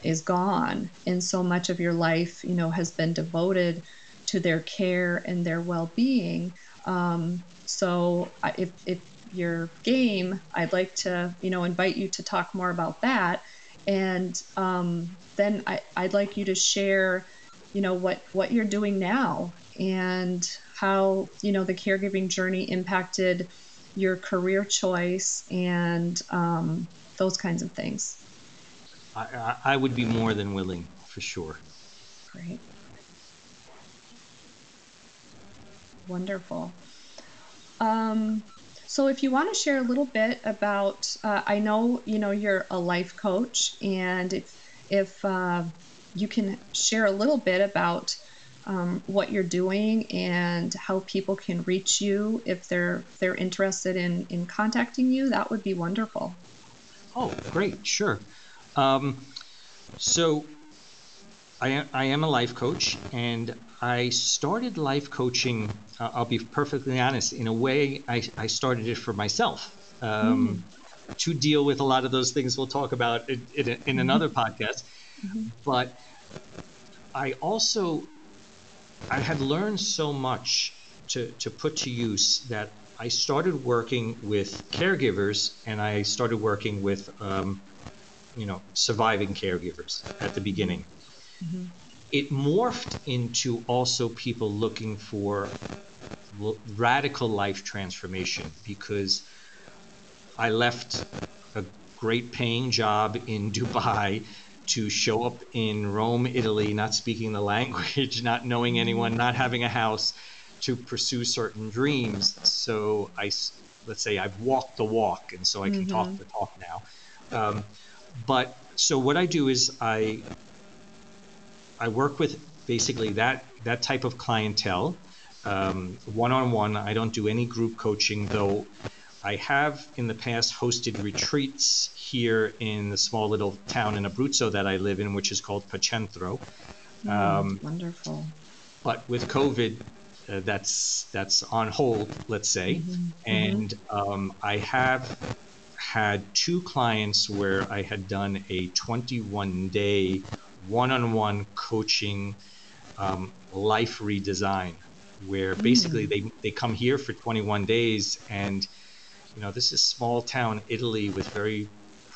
is gone? And so much of your life you know has been devoted to their care and their well-being. Um, so if, if your game, I'd like to, you know, invite you to talk more about that. And um, then I, I'd like you to share, you know, what, what you're doing now. And how, you know, the caregiving journey impacted your career choice and um, those kinds of things. I, I would be more than willing, for sure. Great. Wonderful. Um, so if you want to share a little bit about, uh, I know you know you're a life coach, and if if uh, you can share a little bit about um, what you're doing and how people can reach you if they're if they're interested in in contacting you, that would be wonderful. Oh, great, sure. Um, so I am, I am a life coach, and I started life coaching uh, I'll be perfectly honest. In a way, I, I started it for myself um, mm. to deal with a lot of those things we'll talk about in, in, in mm-hmm. another podcast. Mm-hmm. But I also I had learned so much to, to put to use that I started working with caregivers and I started working with um, you know surviving caregivers at the beginning. Mm-hmm. It morphed into also people looking for radical life transformation because I left a great paying job in Dubai to show up in Rome, Italy, not speaking the language, not knowing anyone, not having a house, to pursue certain dreams. So I, let's say I've walked the walk, and so I can mm-hmm. talk the talk now. Um, but so what I do is I, I work with basically that that type of clientele one on one. I don't do any group coaching, though I have in the past hosted retreats here in the small little town in Abruzzo that I live in, which is called Pacentro. Mm, um, wonderful. But with COVID, uh, that's that's on hold, let's say. Mm-hmm. mm-hmm. And um, I have had two clients where I had done a 21 day one on one coaching um, life redesign where basically mm. they, they come here for 21 days and you know this is small town italy with very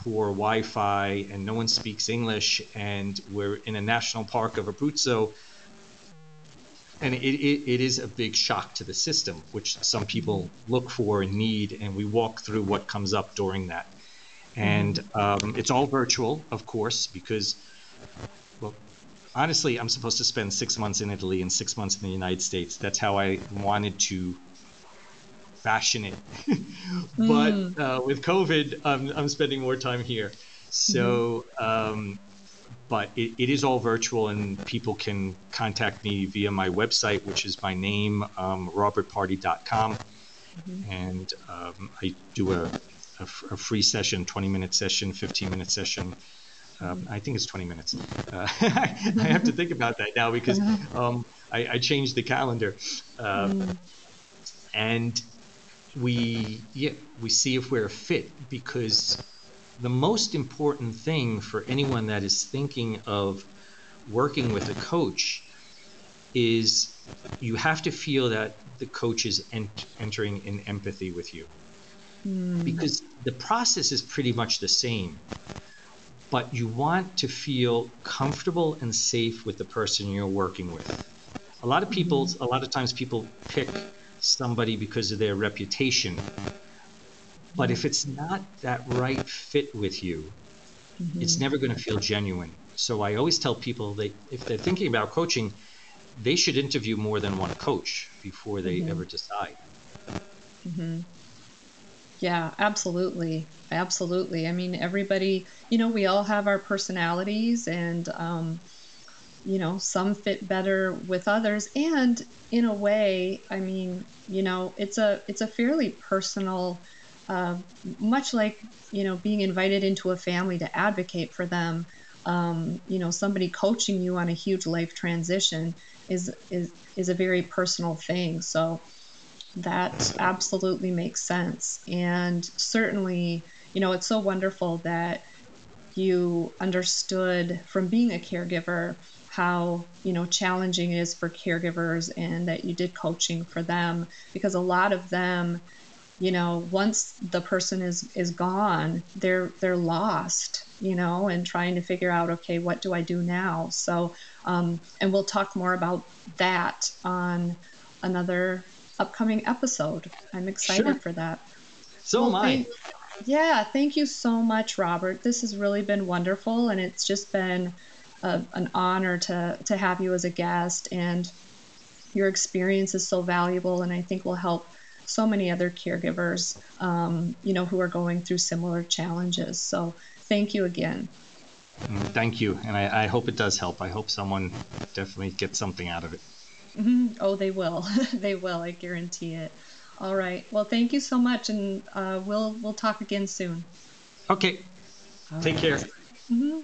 poor wi-fi and no one speaks english and we're in a national park of abruzzo and it, it, it is a big shock to the system which some people look for and need and we walk through what comes up during that and um, it's all virtual of course because well, honestly, I'm supposed to spend six months in Italy and six months in the United States. That's how I wanted to fashion it. but mm. uh, with COVID, I'm, I'm spending more time here. So, mm-hmm. um, but it, it is all virtual, and people can contact me via my website, which is my name, um, robertparty.com. Mm-hmm. And um, I do a, a, a free session, 20 minute session, 15 minute session um, I think it's 20 minutes. Uh, I have to think about that now because um, I, I, changed the calendar. Uh, and we yeah we see if we're a fit because the most important thing for anyone that is thinking of working with a coach is you have to feel that the coach is ent- entering in empathy with you mm. because the process is pretty much the same but you want to feel comfortable and safe with the person you're working with a lot of people mm-hmm. a lot of times people pick somebody because of their reputation but if it's not that right fit with you mm-hmm. it's never going to feel genuine so i always tell people that if they're thinking about coaching they should interview more than one coach before they mm-hmm. ever decide. Mm-hmm. Yeah, absolutely. Absolutely. I mean, everybody, you know, we all have our personalities and, um, you know, some fit better with others. And in a way, I mean, you know, it's a, it's a fairly personal, uh, much like, you know, being invited into a family to advocate for them. Um, you know, somebody coaching you on a huge life transition is is is a very personal thing. So that absolutely makes sense. And certainly, you know, it's so wonderful that you understood from being a caregiver how you know challenging it is for caregivers and that you did coaching for them because a lot of them you know once the person is is gone they're they're lost you know and trying to figure out okay what do i do now? So um, and we'll talk more about that on another upcoming episode. I'm excited sure. for that. So well, am i. thank, yeah thank you so much robert. This has really been wonderful and it's just been a, an honor to to have you as a guest and your experience is so valuable and i think will help so many other caregivers, um, you know, who are going through similar challenges. So thank you again. Mm, thank you, and I, I hope it does help. I hope someone definitely gets something out of it. Mm-hmm. Oh, they will. they will. I guarantee it. All right. Well, thank you so much, and uh, we'll we'll talk again soon. Okay. All Take right. care. Mm-hmm.